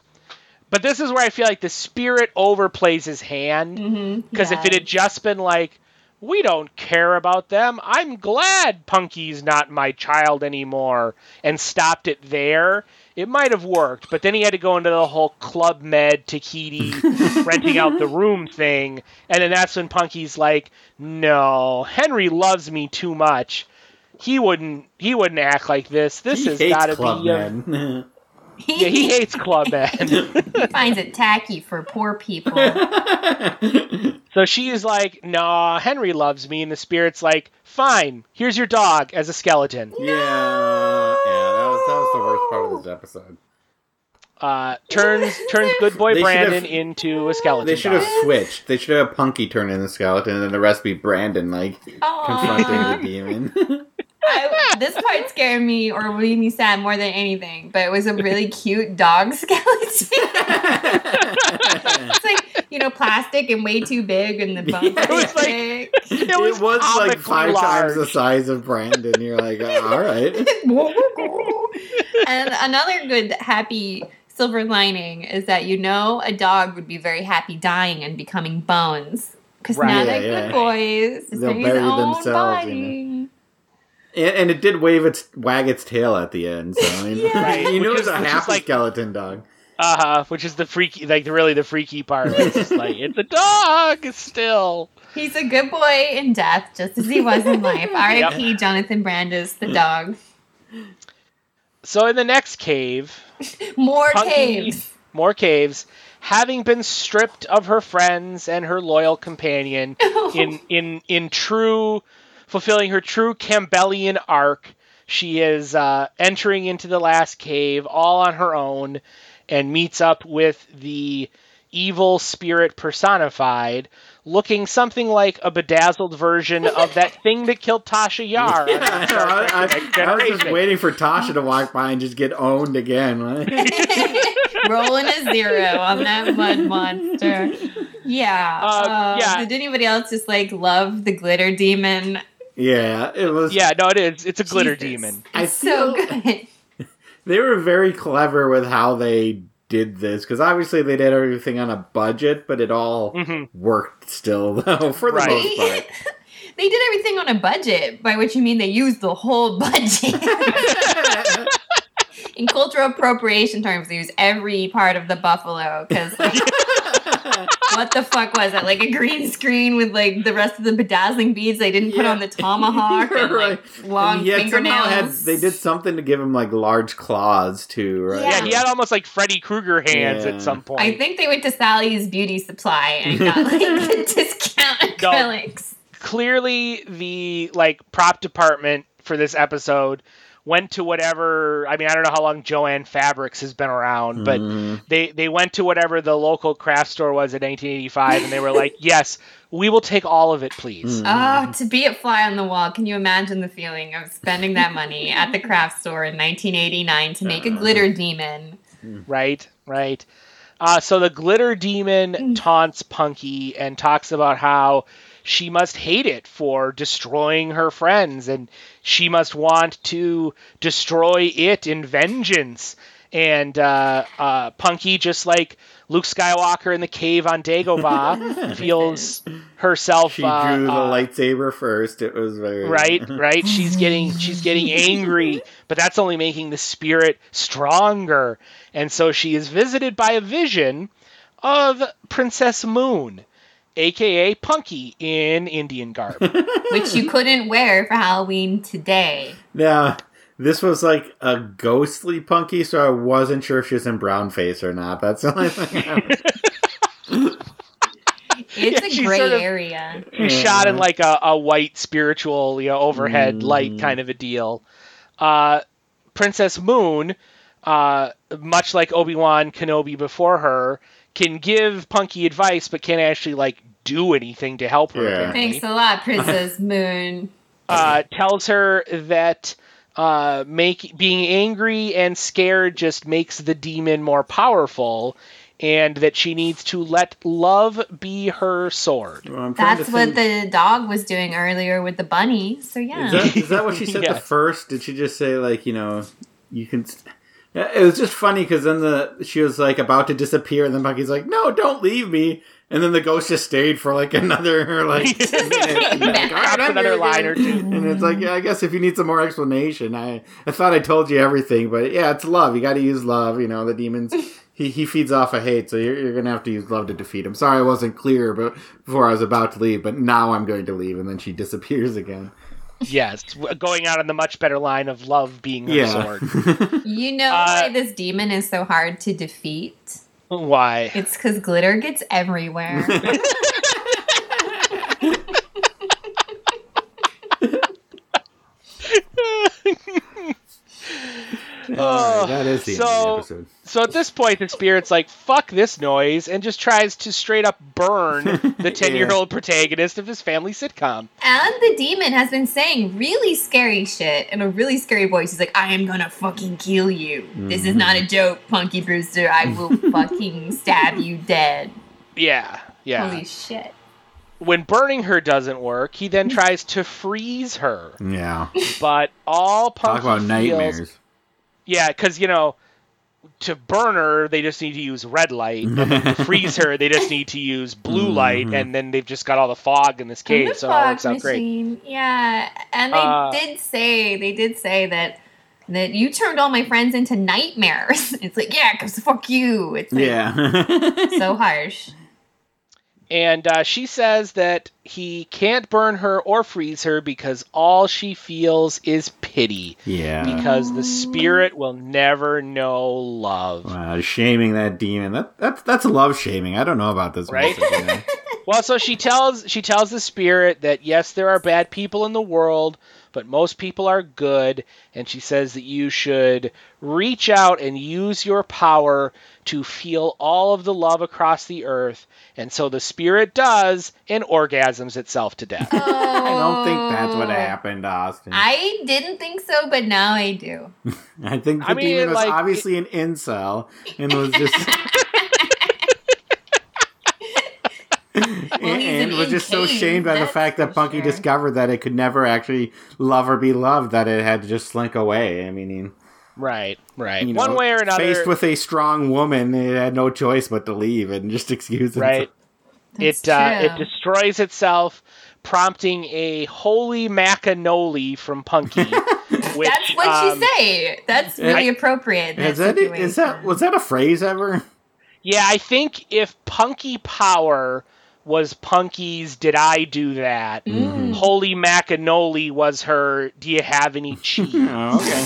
But this is where I feel like the spirit overplays his hand. Mm-hmm. Because if it had just been like, we don't care about them, I'm glad Punky's not my child anymore, and stopped it there, it might have worked. But then he had to go into the whole Club Med, Tahiti, renting out the room thing. And then that's when Punky's like, no, Henry loves me too much. He wouldn't. He wouldn't act like this. This he has got to Club be. A. yeah, he hates Club Med. he finds it tacky for poor people. So she's like, "Nah, Henry loves me," and the spirit's like, "Fine, here's your dog as a skeleton." yeah, yeah, that was that was the worst part of this episode. Uh, turns turns good boy They Brandon have- into a skeleton. They should dog. have switched. They should have Punky turn into a skeleton, and then the rest be Brandon like confronting the demon. I, this part scared me or made me sad more than anything, but it was a really cute dog skeleton. it's like, you know, plastic and way too big and the bones Yeah, it was like- big. It was, it was like comically five times the size of Brandon. You're like, all right. and another good happy silver lining is that you know a dog would be very happy dying and becoming bones. Because Right. now Yeah, they're yeah. good boys. They'll make his bury own themselves, you body. And, and it did wave its wag its tail at the end. So I mean, Yeah. Right, you know it's a which is half like- skeleton dog. Uh huh. Which is the freaky, like really the freaky part. It's just like it's a dog still. He's a good boy in death, just as he was in life. R.I.P. Jonathan Brandis, the dog. So in the next cave, More Punky- caves. more caves, having been stripped of her friends and her loyal companion, in in in true fulfilling her true Campbellian arc. She is uh, entering into the last cave all on her own and meets up with the evil spirit personified, looking something like a bedazzled version of that thing that killed Tasha Yar. Yeah, I, I- I was just waiting for Tasha to walk by and just get owned again. Rolling a zero on that mud monster. Yeah. Uh, uh, yeah. Did anybody else just like love the glitter demon? Yeah, it was. Yeah, no, it is. It's a glitter Jesus. demon. I It's so good. they were very clever with how they did this because obviously they did everything on a budget, but it all Mhm. worked still though for the Right. most part. they did everything on a budget, by which you mean they used the whole budget. In cultural appropriation terms, they use every part of the buffalo because what the fuck was that? Like a green screen with like the rest of the bedazzling beads they didn't put Yeah. on the tomahawk You're and like long And fingernails. had- they did something to give him like large claws too, right? Yeah. Yeah, he had almost like Freddy Krueger hands Yeah. at some point. I think they went to Sally's Beauty Supply and got like the discount No. acrylics. clearly the like prop department for this episode went to whatever I mean I don't know how long Jo-Ann Fabrics has been around, but Mhm. they they went to whatever the local craft store was in 1985 and they were like, "Yes, we will take all of it, please." Mm. Oh, to be a fly on the wall, can you imagine the feeling of spending that money at the craft store in 1989 to make a glitter demon? Right, right. Uh, so the glitter demon taunts Punky and talks about how she must hate it for destroying her friends and she must want to destroy it in vengeance. And uh, uh, Punky, just like Luke Skywalker in the cave on Dagobah, feels herself. She uh, drew the uh, lightsaber first. It was very right right she's getting she's getting angry but that's only making the spirit stronger and so she is visited by a vision of princess moon aka punky in indian garb Which you couldn't wear for Halloween today. Now, this was like a ghostly punky, so I wasn't sure if she was in brown face or not. That's the only thing. I- It's Yeah, a gray sort of- area. she's shot in like a, a white spiritual you know overhead Mm. light kind of a deal uh princess moon uh much like obi-wan kenobi before her can give punky advice but can't actually like do anything to help her Yeah. Thanks a lot, Princess Moon. uh, tells her that uh, make being angry and scared just makes the demon more powerful, and that she needs to let love be her sword. Well, That's what think- the dog was doing earlier with the bunny. So yeah. Is that, is that what she said Yes. the first? Did she just say like you know you can? Yeah, It was just funny because then the she was like about to disappear, and then Bucky's like, "No, don't leave me." And then the ghost just stayed for like another like minute. Like, "All right, another line or two. And it's like, yeah, I guess if you need some more explanation, I I thought I told you everything, but yeah, it's love. You got to use love. You know, the demons. He, he feeds off of hate, so you're, you're gonna have to use love to defeat him. Sorry, I wasn't clear, but before I was about to leave, but now I'm going to leave, and then she disappears again. Yes, going out on the much better line of love being her Yeah. sword. You know Uh, why this demon is so hard to defeat? Why? It's because glitter gets everywhere. Alright, that is the end of the oh, so- episode. So at this point, the spirit's like, "Fuck this noise," and just tries to straight up burn the ten-year-old protagonist of his family sitcom. and the demon has been saying really scary shit in a really scary voice. He's like, I am gonna fucking kill you. This is not a mm-hmm. joke, Punky Brewster. I will fucking stab you dead. Yeah, yeah. Holy shit. when burning her doesn't work, he then tries to freeze her. Yeah. But all Punky Talk about feels, nightmares. Yeah, because you know, to burn her, they just need to use red light. And then to freeze her, they just need to use blue light, Mhm. and then they've just got all the fog in this cave, And the so it all works out great. Yeah, and they Uh, did say they did say that that you turned all my friends into nightmares. It's like yeah, cause fuck you. It's like Yeah. so harsh. And uh, she says that he can't burn her or freeze her because all she feels is pity. yeah. Because the spirit will never know love. Wow, shaming that demon. That that's that's love shaming. I don't know about this Right? message, yeah. Well, so she tells she tells the spirit that yes, there are bad people in the world, but most people are good, and she says that you should reach out and use your power to feel all of the love across the earth. And so the spirit does and orgasms itself to death. I don't think that's what oh. happened, Austin. I, I didn't think so, but now I do. I think the I mean, demon was like- obviously an incel and was just. Well, he's and was just so shamed by the fact that Punky sure. discovered that it could never actually love or be loved, that it had to just slink away. I mean, right, right. you One way or another. faced with a strong woman, it had no choice but to leave and just excuse itself. right. That's it uh, it destroys itself, prompting a holy macanoli from Punky. which, That's what um, you say. That's really appropriate. Is that that, is that was that a phrase ever? Yeah, I think if Punky Power was Punky's "Did I do that?" Mm. Holy Macanoli was her "Do you have any cheese?" Oh, okay.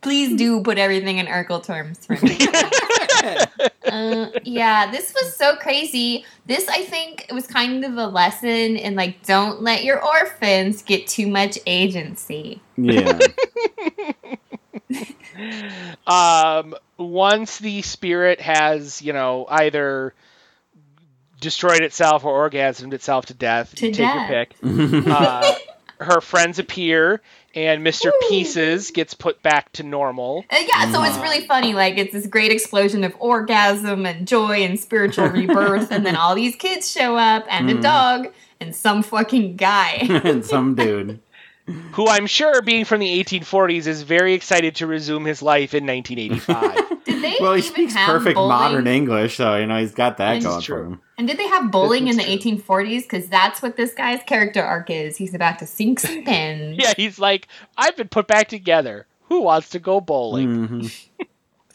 Please do put everything in Urkel terms for me. uh, yeah, this was so crazy. This, I think, was kind of a lesson in like, don't let your orphans get too much agency. Yeah. um, once the spirit has, you know, either destroyed itself or orgasmed itself to death, To take death. your pick. Uh, her friends appear, and Mr. Pieces gets put back to normal. Uh, yeah, so it's really funny. Like, it's this great explosion of orgasm and joy and spiritual rebirth, and then all these kids show up, and a dog, and some fucking guy. and some dude. Who I'm sure, being from the 1840s, is very excited to resume his life in 1985. Did they Well, he speaks perfect bowling? modern English, so you know he's got that This is going for him. And did they have bowling in the This 1840s? Because that's what this guy's character arc is. He's about to sink some pins. yeah, he's like, I've been put back together. Who wants to go bowling? Mhm.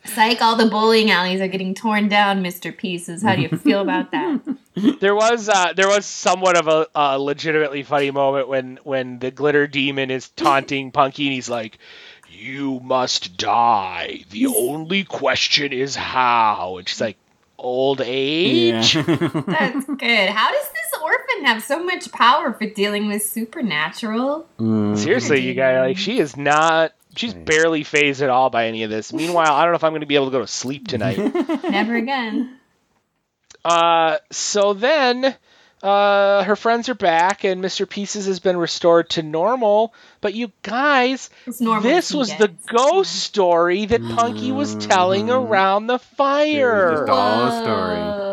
Psych, all the bowling alleys are getting torn down, Mr. Pieces. How do you feel about that? There was uh, there was somewhat of a, a legitimately funny moment when when the glitter demon is taunting Punky and he's like, "You must die. The only question is how." And she's like, "Old age." Yeah. That's good. How does this orphan have so much power for dealing with supernatural? Mm. Seriously, you guys, like she is not. She's Right. barely phased at all by any of this. Meanwhile, I don't know if I'm going to be able to go to sleep tonight. Never again. Uh, so then, uh, her friends are back, and Mr. Pieces has been restored to normal. But you guys, this was gets. the ghost story that Punky was telling Mhm. around the fire. just all a story.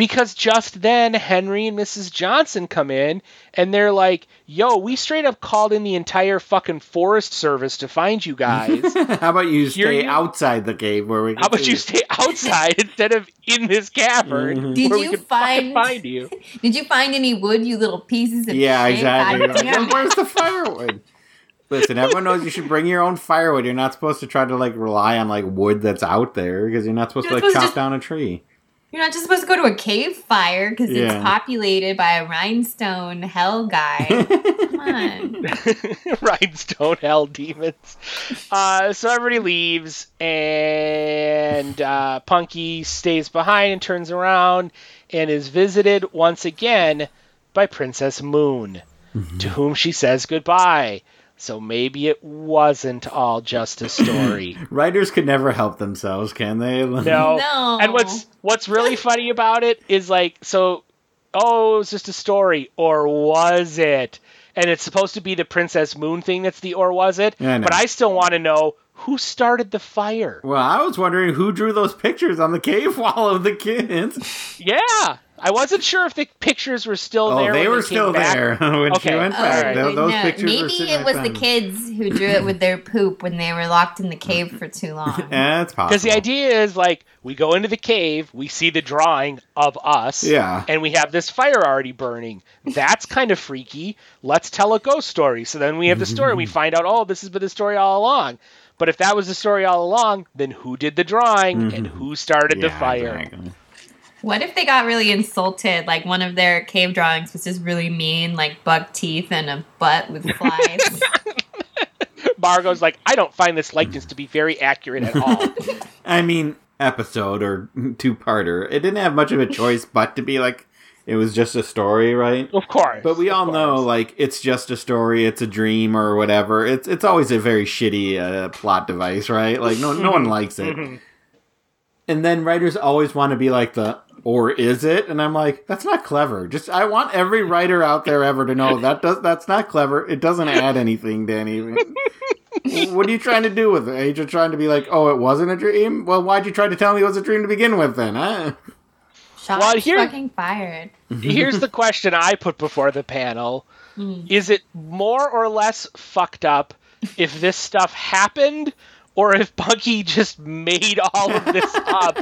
Whoa. Because just then, Henry and Mrs. Johnson come in, and they're like, "Yo, we straight up called in the entire fucking Forest Service to find you guys. How about you Here stay you- outside the cave where we? Can How about see you stay outside instead of in this cavern Mhm. Did where we you can fucking find- find you?" Did you find any wood, you little pieces of Yeah, shit? exactly. God damn it. Where's the firewood? Listen, everyone knows you should bring your own firewood. You're not supposed to try to like rely on like wood that's out there because you're not supposed You're to like supposed chop just- down a tree. You're not just supposed to go to a cave fire because Yeah. it's populated by a rhinestone hell guy. Come on. Rhinestone hell demons. Uh, so everybody leaves, and uh, Punky stays behind and turns around and is visited once again by Princess Moon, to whom she says goodbye. So maybe it wasn't all just a story. Writers could never help themselves, can they? No. No. And what's what's really funny about it is like so oh, it was just a story or was it? And it's supposed to be the Princess Moon thing that's the or was it? Yeah, I but I still want to know who started the fire. Well, I was wondering who drew those pictures on the cave wall of the kids. Yeah. I wasn't sure if the pictures were still Oh, there. they when were came still back. there when Okay. she went Oh, back. Tho- wait, those no. pictures Maybe sitting it was the kids who drew it with their poop when they were locked in the cave for too long. Yeah, it's possible. Because the idea is like we go into the cave, we see the drawing of us, Yeah. and we have this fire already burning. That's kind of freaky. Let's tell a ghost story. So then we have the story. we find out, oh, this has been the story all along. But if that was the story all along, then who did the drawing and mm-hmm. who started the fire? exactly. What if they got really insulted? Like one of their cave drawings was just really mean, like buck teeth and a butt with flies. Margaux's like, I don't find this likeness to be very accurate at all. I mean, episode or two parter. It didn't have much of a choice but to be like it was just a story, right? Of course. But we all course. know, like, it's just a story, it's a dream or whatever. It's it's always a very shitty uh, plot device, right? Like, no no one likes it. And then writers always want to be like the, or is it? And I'm like, that's not clever. Just I want every writer out there ever to know that does that's not clever. It doesn't add anything to anything. what are you trying to do with it? Are you just trying to be like, oh, it wasn't a dream? Well, why'd you try to tell me it was a dream to begin with then? Huh? Shots Well, here- fucking fired. Here's the question I put before the panel: hmm. Is it more or less fucked up if this stuff happened? Or if Punky just made all of this up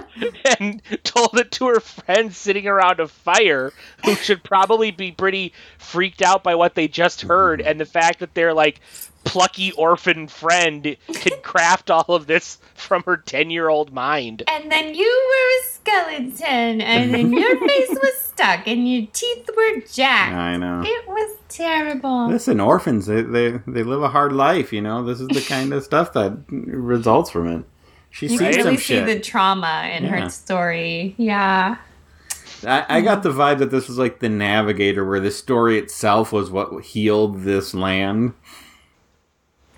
and told it to her friends sitting around a fire, who should probably be pretty freaked out by what they just heard mm-hmm. and the fact that they're like plucky orphan friend could craft all of this from her ten year old mind. And then you were a skeleton, and then your face was stuck, and your teeth were jacked. I know. It was terrible. Listen, orphans, they, they they live a hard life, you know. This is the kind of stuff that results from it. She You sees can some really see shit. the trauma in Yeah. her story. Yeah. I, I got the vibe that this was like the Navigator, where the story itself was what healed this land,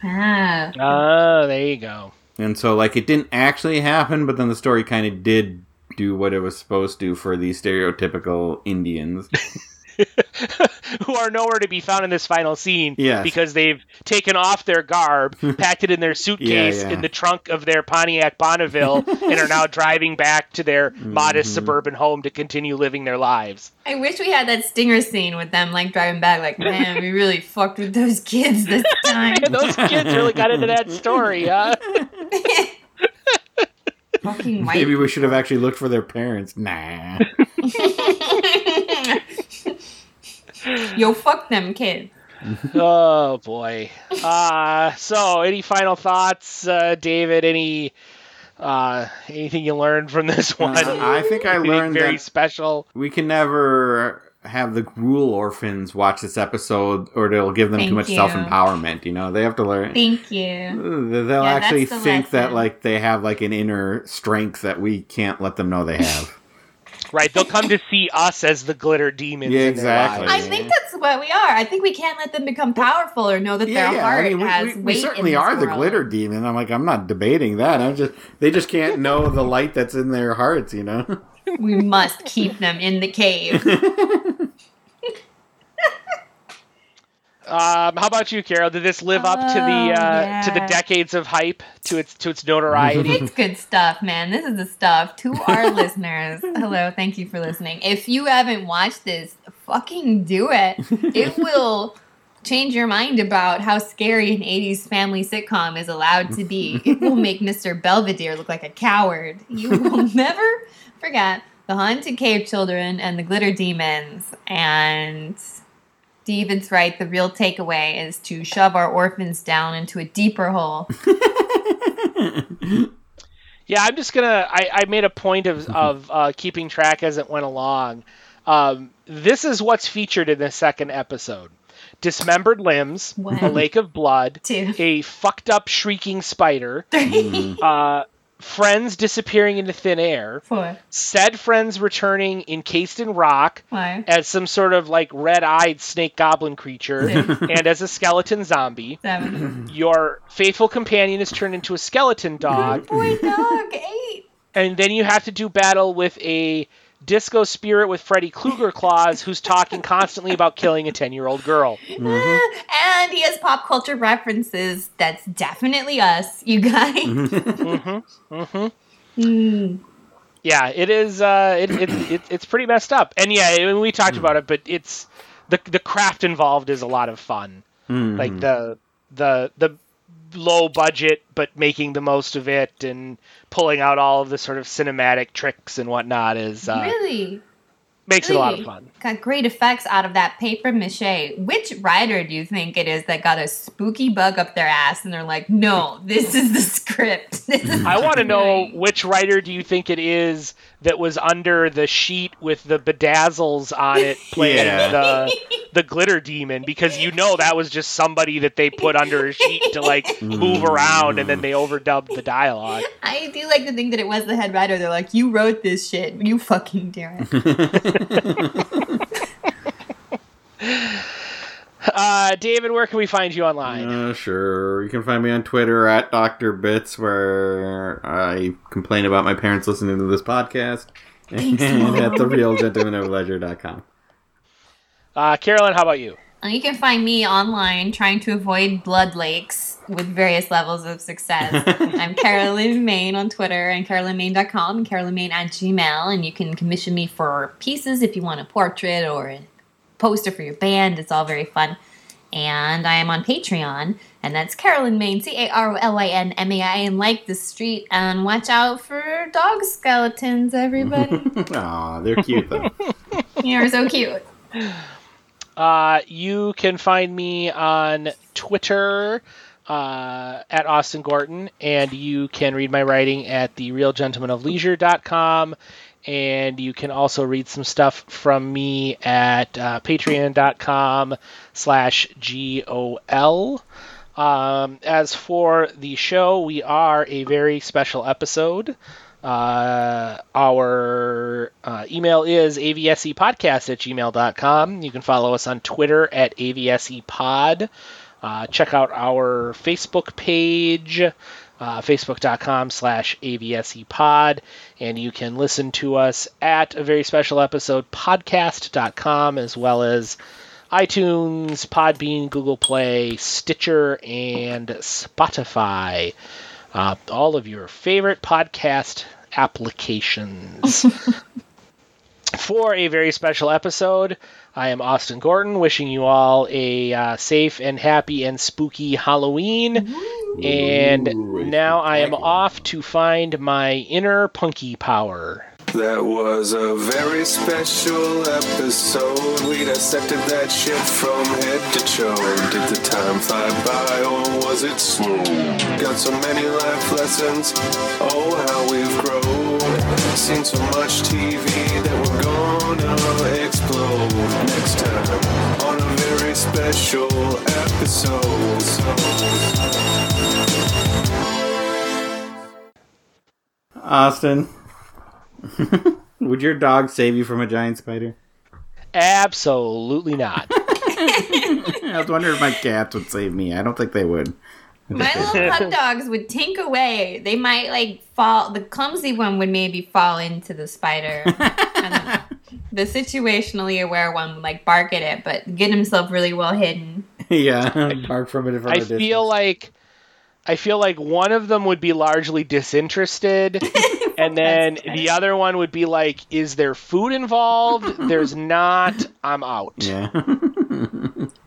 Ah. Ah, there you go. and so like it didn't actually happen, but then the story kind of did do what it was supposed to for these stereotypical Indians. who are nowhere to be found in this final scene Yes. because they've taken off their garb, packed it in their suitcase yeah. in the trunk of their Pontiac Bonneville, and are now driving back to their Mm-hmm. modest suburban home to continue living their lives. I wish we had that stinger scene with them like driving back. Like, man, we really fucked with those kids this time. And those kids really got into that story, huh? Fucking white. Maybe we should have actually looked for their parents. Nah. Yo, fuck them kids. oh boy. Uh, so, any final thoughts, uh, David? Any uh, anything you learned from this one? Uh, I think I Anything learned very that special. we can never have the gruel orphans watch this episode, or it'll give them Thank too much self empowerment. You know, they have to learn. Thank you. They'll Yeah, actually the think that like they have like an inner strength that we can't let them know they have. Right, they'll come to see us as the glitter demons. Yeah, exactly. I think that's what we are. I think we can't let them become powerful or know that their heart I mean, we, has we- we certainly in this are the glitter demon. I'm like, I'm not debating that. I'm just they just can't know the light that's in their hearts. You know. We must keep them in the cave. Um, how about you, Carol? Did this live up to the Oh, uh, to the decades of hype to its to its notoriety? It's good stuff, man. This is the stuff. To our listeners, hello, thank you for listening. If you haven't watched this, fucking do it. It will change your mind about how scary an 80s family sitcom is allowed to be. It will make Mr. Belvedere look like a coward. You will never forget the haunted cave children and the glitter demons. And Steven's right. The real takeaway is to shove our orphans down into a deeper hole. Yeah, I'm just gonna. I, I made a point of of uh, keeping track as it went along. Um, this is what's featured in the second episode: dismembered limbs, What? a lake of blood, Two. a fucked up shrieking spider, uh, friends disappearing into thin air, Four. said friends returning encased in rock Five. as some sort of like red-eyed snake goblin creature, and as a skeleton zombie. Seven. Your faithful companion is turned into a skeleton dog, Boy, dog. Eight. and then you have to do battle with a disco spirit with Freddy Krueger claws who's talking constantly about killing a 10 year old girl. Ah, And he has pop culture references. That's definitely us, you guys. Mm. Yeah, it is. Uh, it, it, it, it's pretty messed up. And yeah, I mean, we talked about it, but it's the the craft involved is a lot of fun. Like the the the low budget, but making the most of it and pulling out all of the sort of cinematic tricks and whatnot is uh, Really? makes it a lot of fun. Got great effects out of that paper mache. Which writer do you think it is that got a spooky bug up their ass and they're like, no, this is the script. Is I want to know which writer do you think it is that was under the sheet with the bedazzles on it playing Yeah. the the glitter demon because you know that was just somebody that they put under a sheet to like hmm. move around and then they overdubbed the dialogue. I do like to think that it was the head writer. They're like, you wrote this shit. You fucking do it. Uh, David, where can we find you online? Uh, sure. You can find me on Twitter at Dr. Bits, where I complain about my parents listening to this podcast. Thanks, and Mom. at therealgentlemanofleisure.com. Uh, Carolyn, how about you? Uh, You can find me online trying to avoid blood lakes with various levels of success. I'm Carolyn Main on Twitter and carolynmain.com and carolynmain at gmail. And you can commission me for pieces if you want a portrait or a poster for your band. It's all very fun. And I am on Patreon, and that's Carolyn Main, C A R O L I N M A I, and like the street. And watch out for dog skeletons, everybody. Aw, they're cute, though. You're so cute. Uh, you can find me on Twitter uh, at Austin Gorton, and you can read my writing at therealgentlemanofleisure.com. And you can also read some stuff from me at uh, patreon.com slash G-O-L. Um, as for the show, we are a very special episode. Uh, our uh, email is avsepodcast at gmail.com. You can follow us on Twitter at avsepod. Uh, check out our Facebook page, uh, facebook.com slash avsepod. And you can listen to us at a very special episode podcast.com as well as iTunes, Podbean, Google Play, Stitcher, and Spotify. Uh, all of your favorite podcast applications. For a very special episode, I am Austin Gorton, wishing you all a uh, safe and happy and spooky Halloween. And Ooh, now I am off to find my inner punky power. That was a very special episode. We dissected that shit from head to toe. Did the time fly by or was it slow? Got so many life lessons. Oh, how we've grown. Seen so much TV that we're gonna explode next time on a very special episode. Austin, would your dog save you from a giant spider? Absolutely not. I was wondering if my cats would save me. I don't think they would. My little pug dogs would tink away. They might like fall. The clumsy one would maybe fall into the spider. and the situationally aware one would like bark at it, but get himself really well hidden. yeah, bark from a different I feel like I feel like one of them would be largely disinterested, and then the other one would be like, "Is there food involved? There's not. I'm out." Yeah.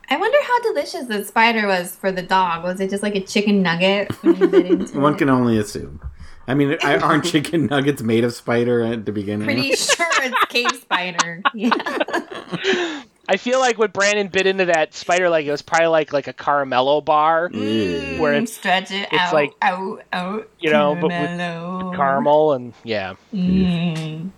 I wonder how delicious the spider was for the dog. Was it just like a chicken nugget when you bit into One it? can only assume. I mean, aren't chicken nuggets made of spider at the beginning? Pretty sure it's cave spider. Yeah. I feel like when Brandon bit into that spider, like it was probably like like a caramello bar, Ew. Where it's- stretch it it's out, like, out, out. you know, but with caramel. caramel, and yeah. Mm.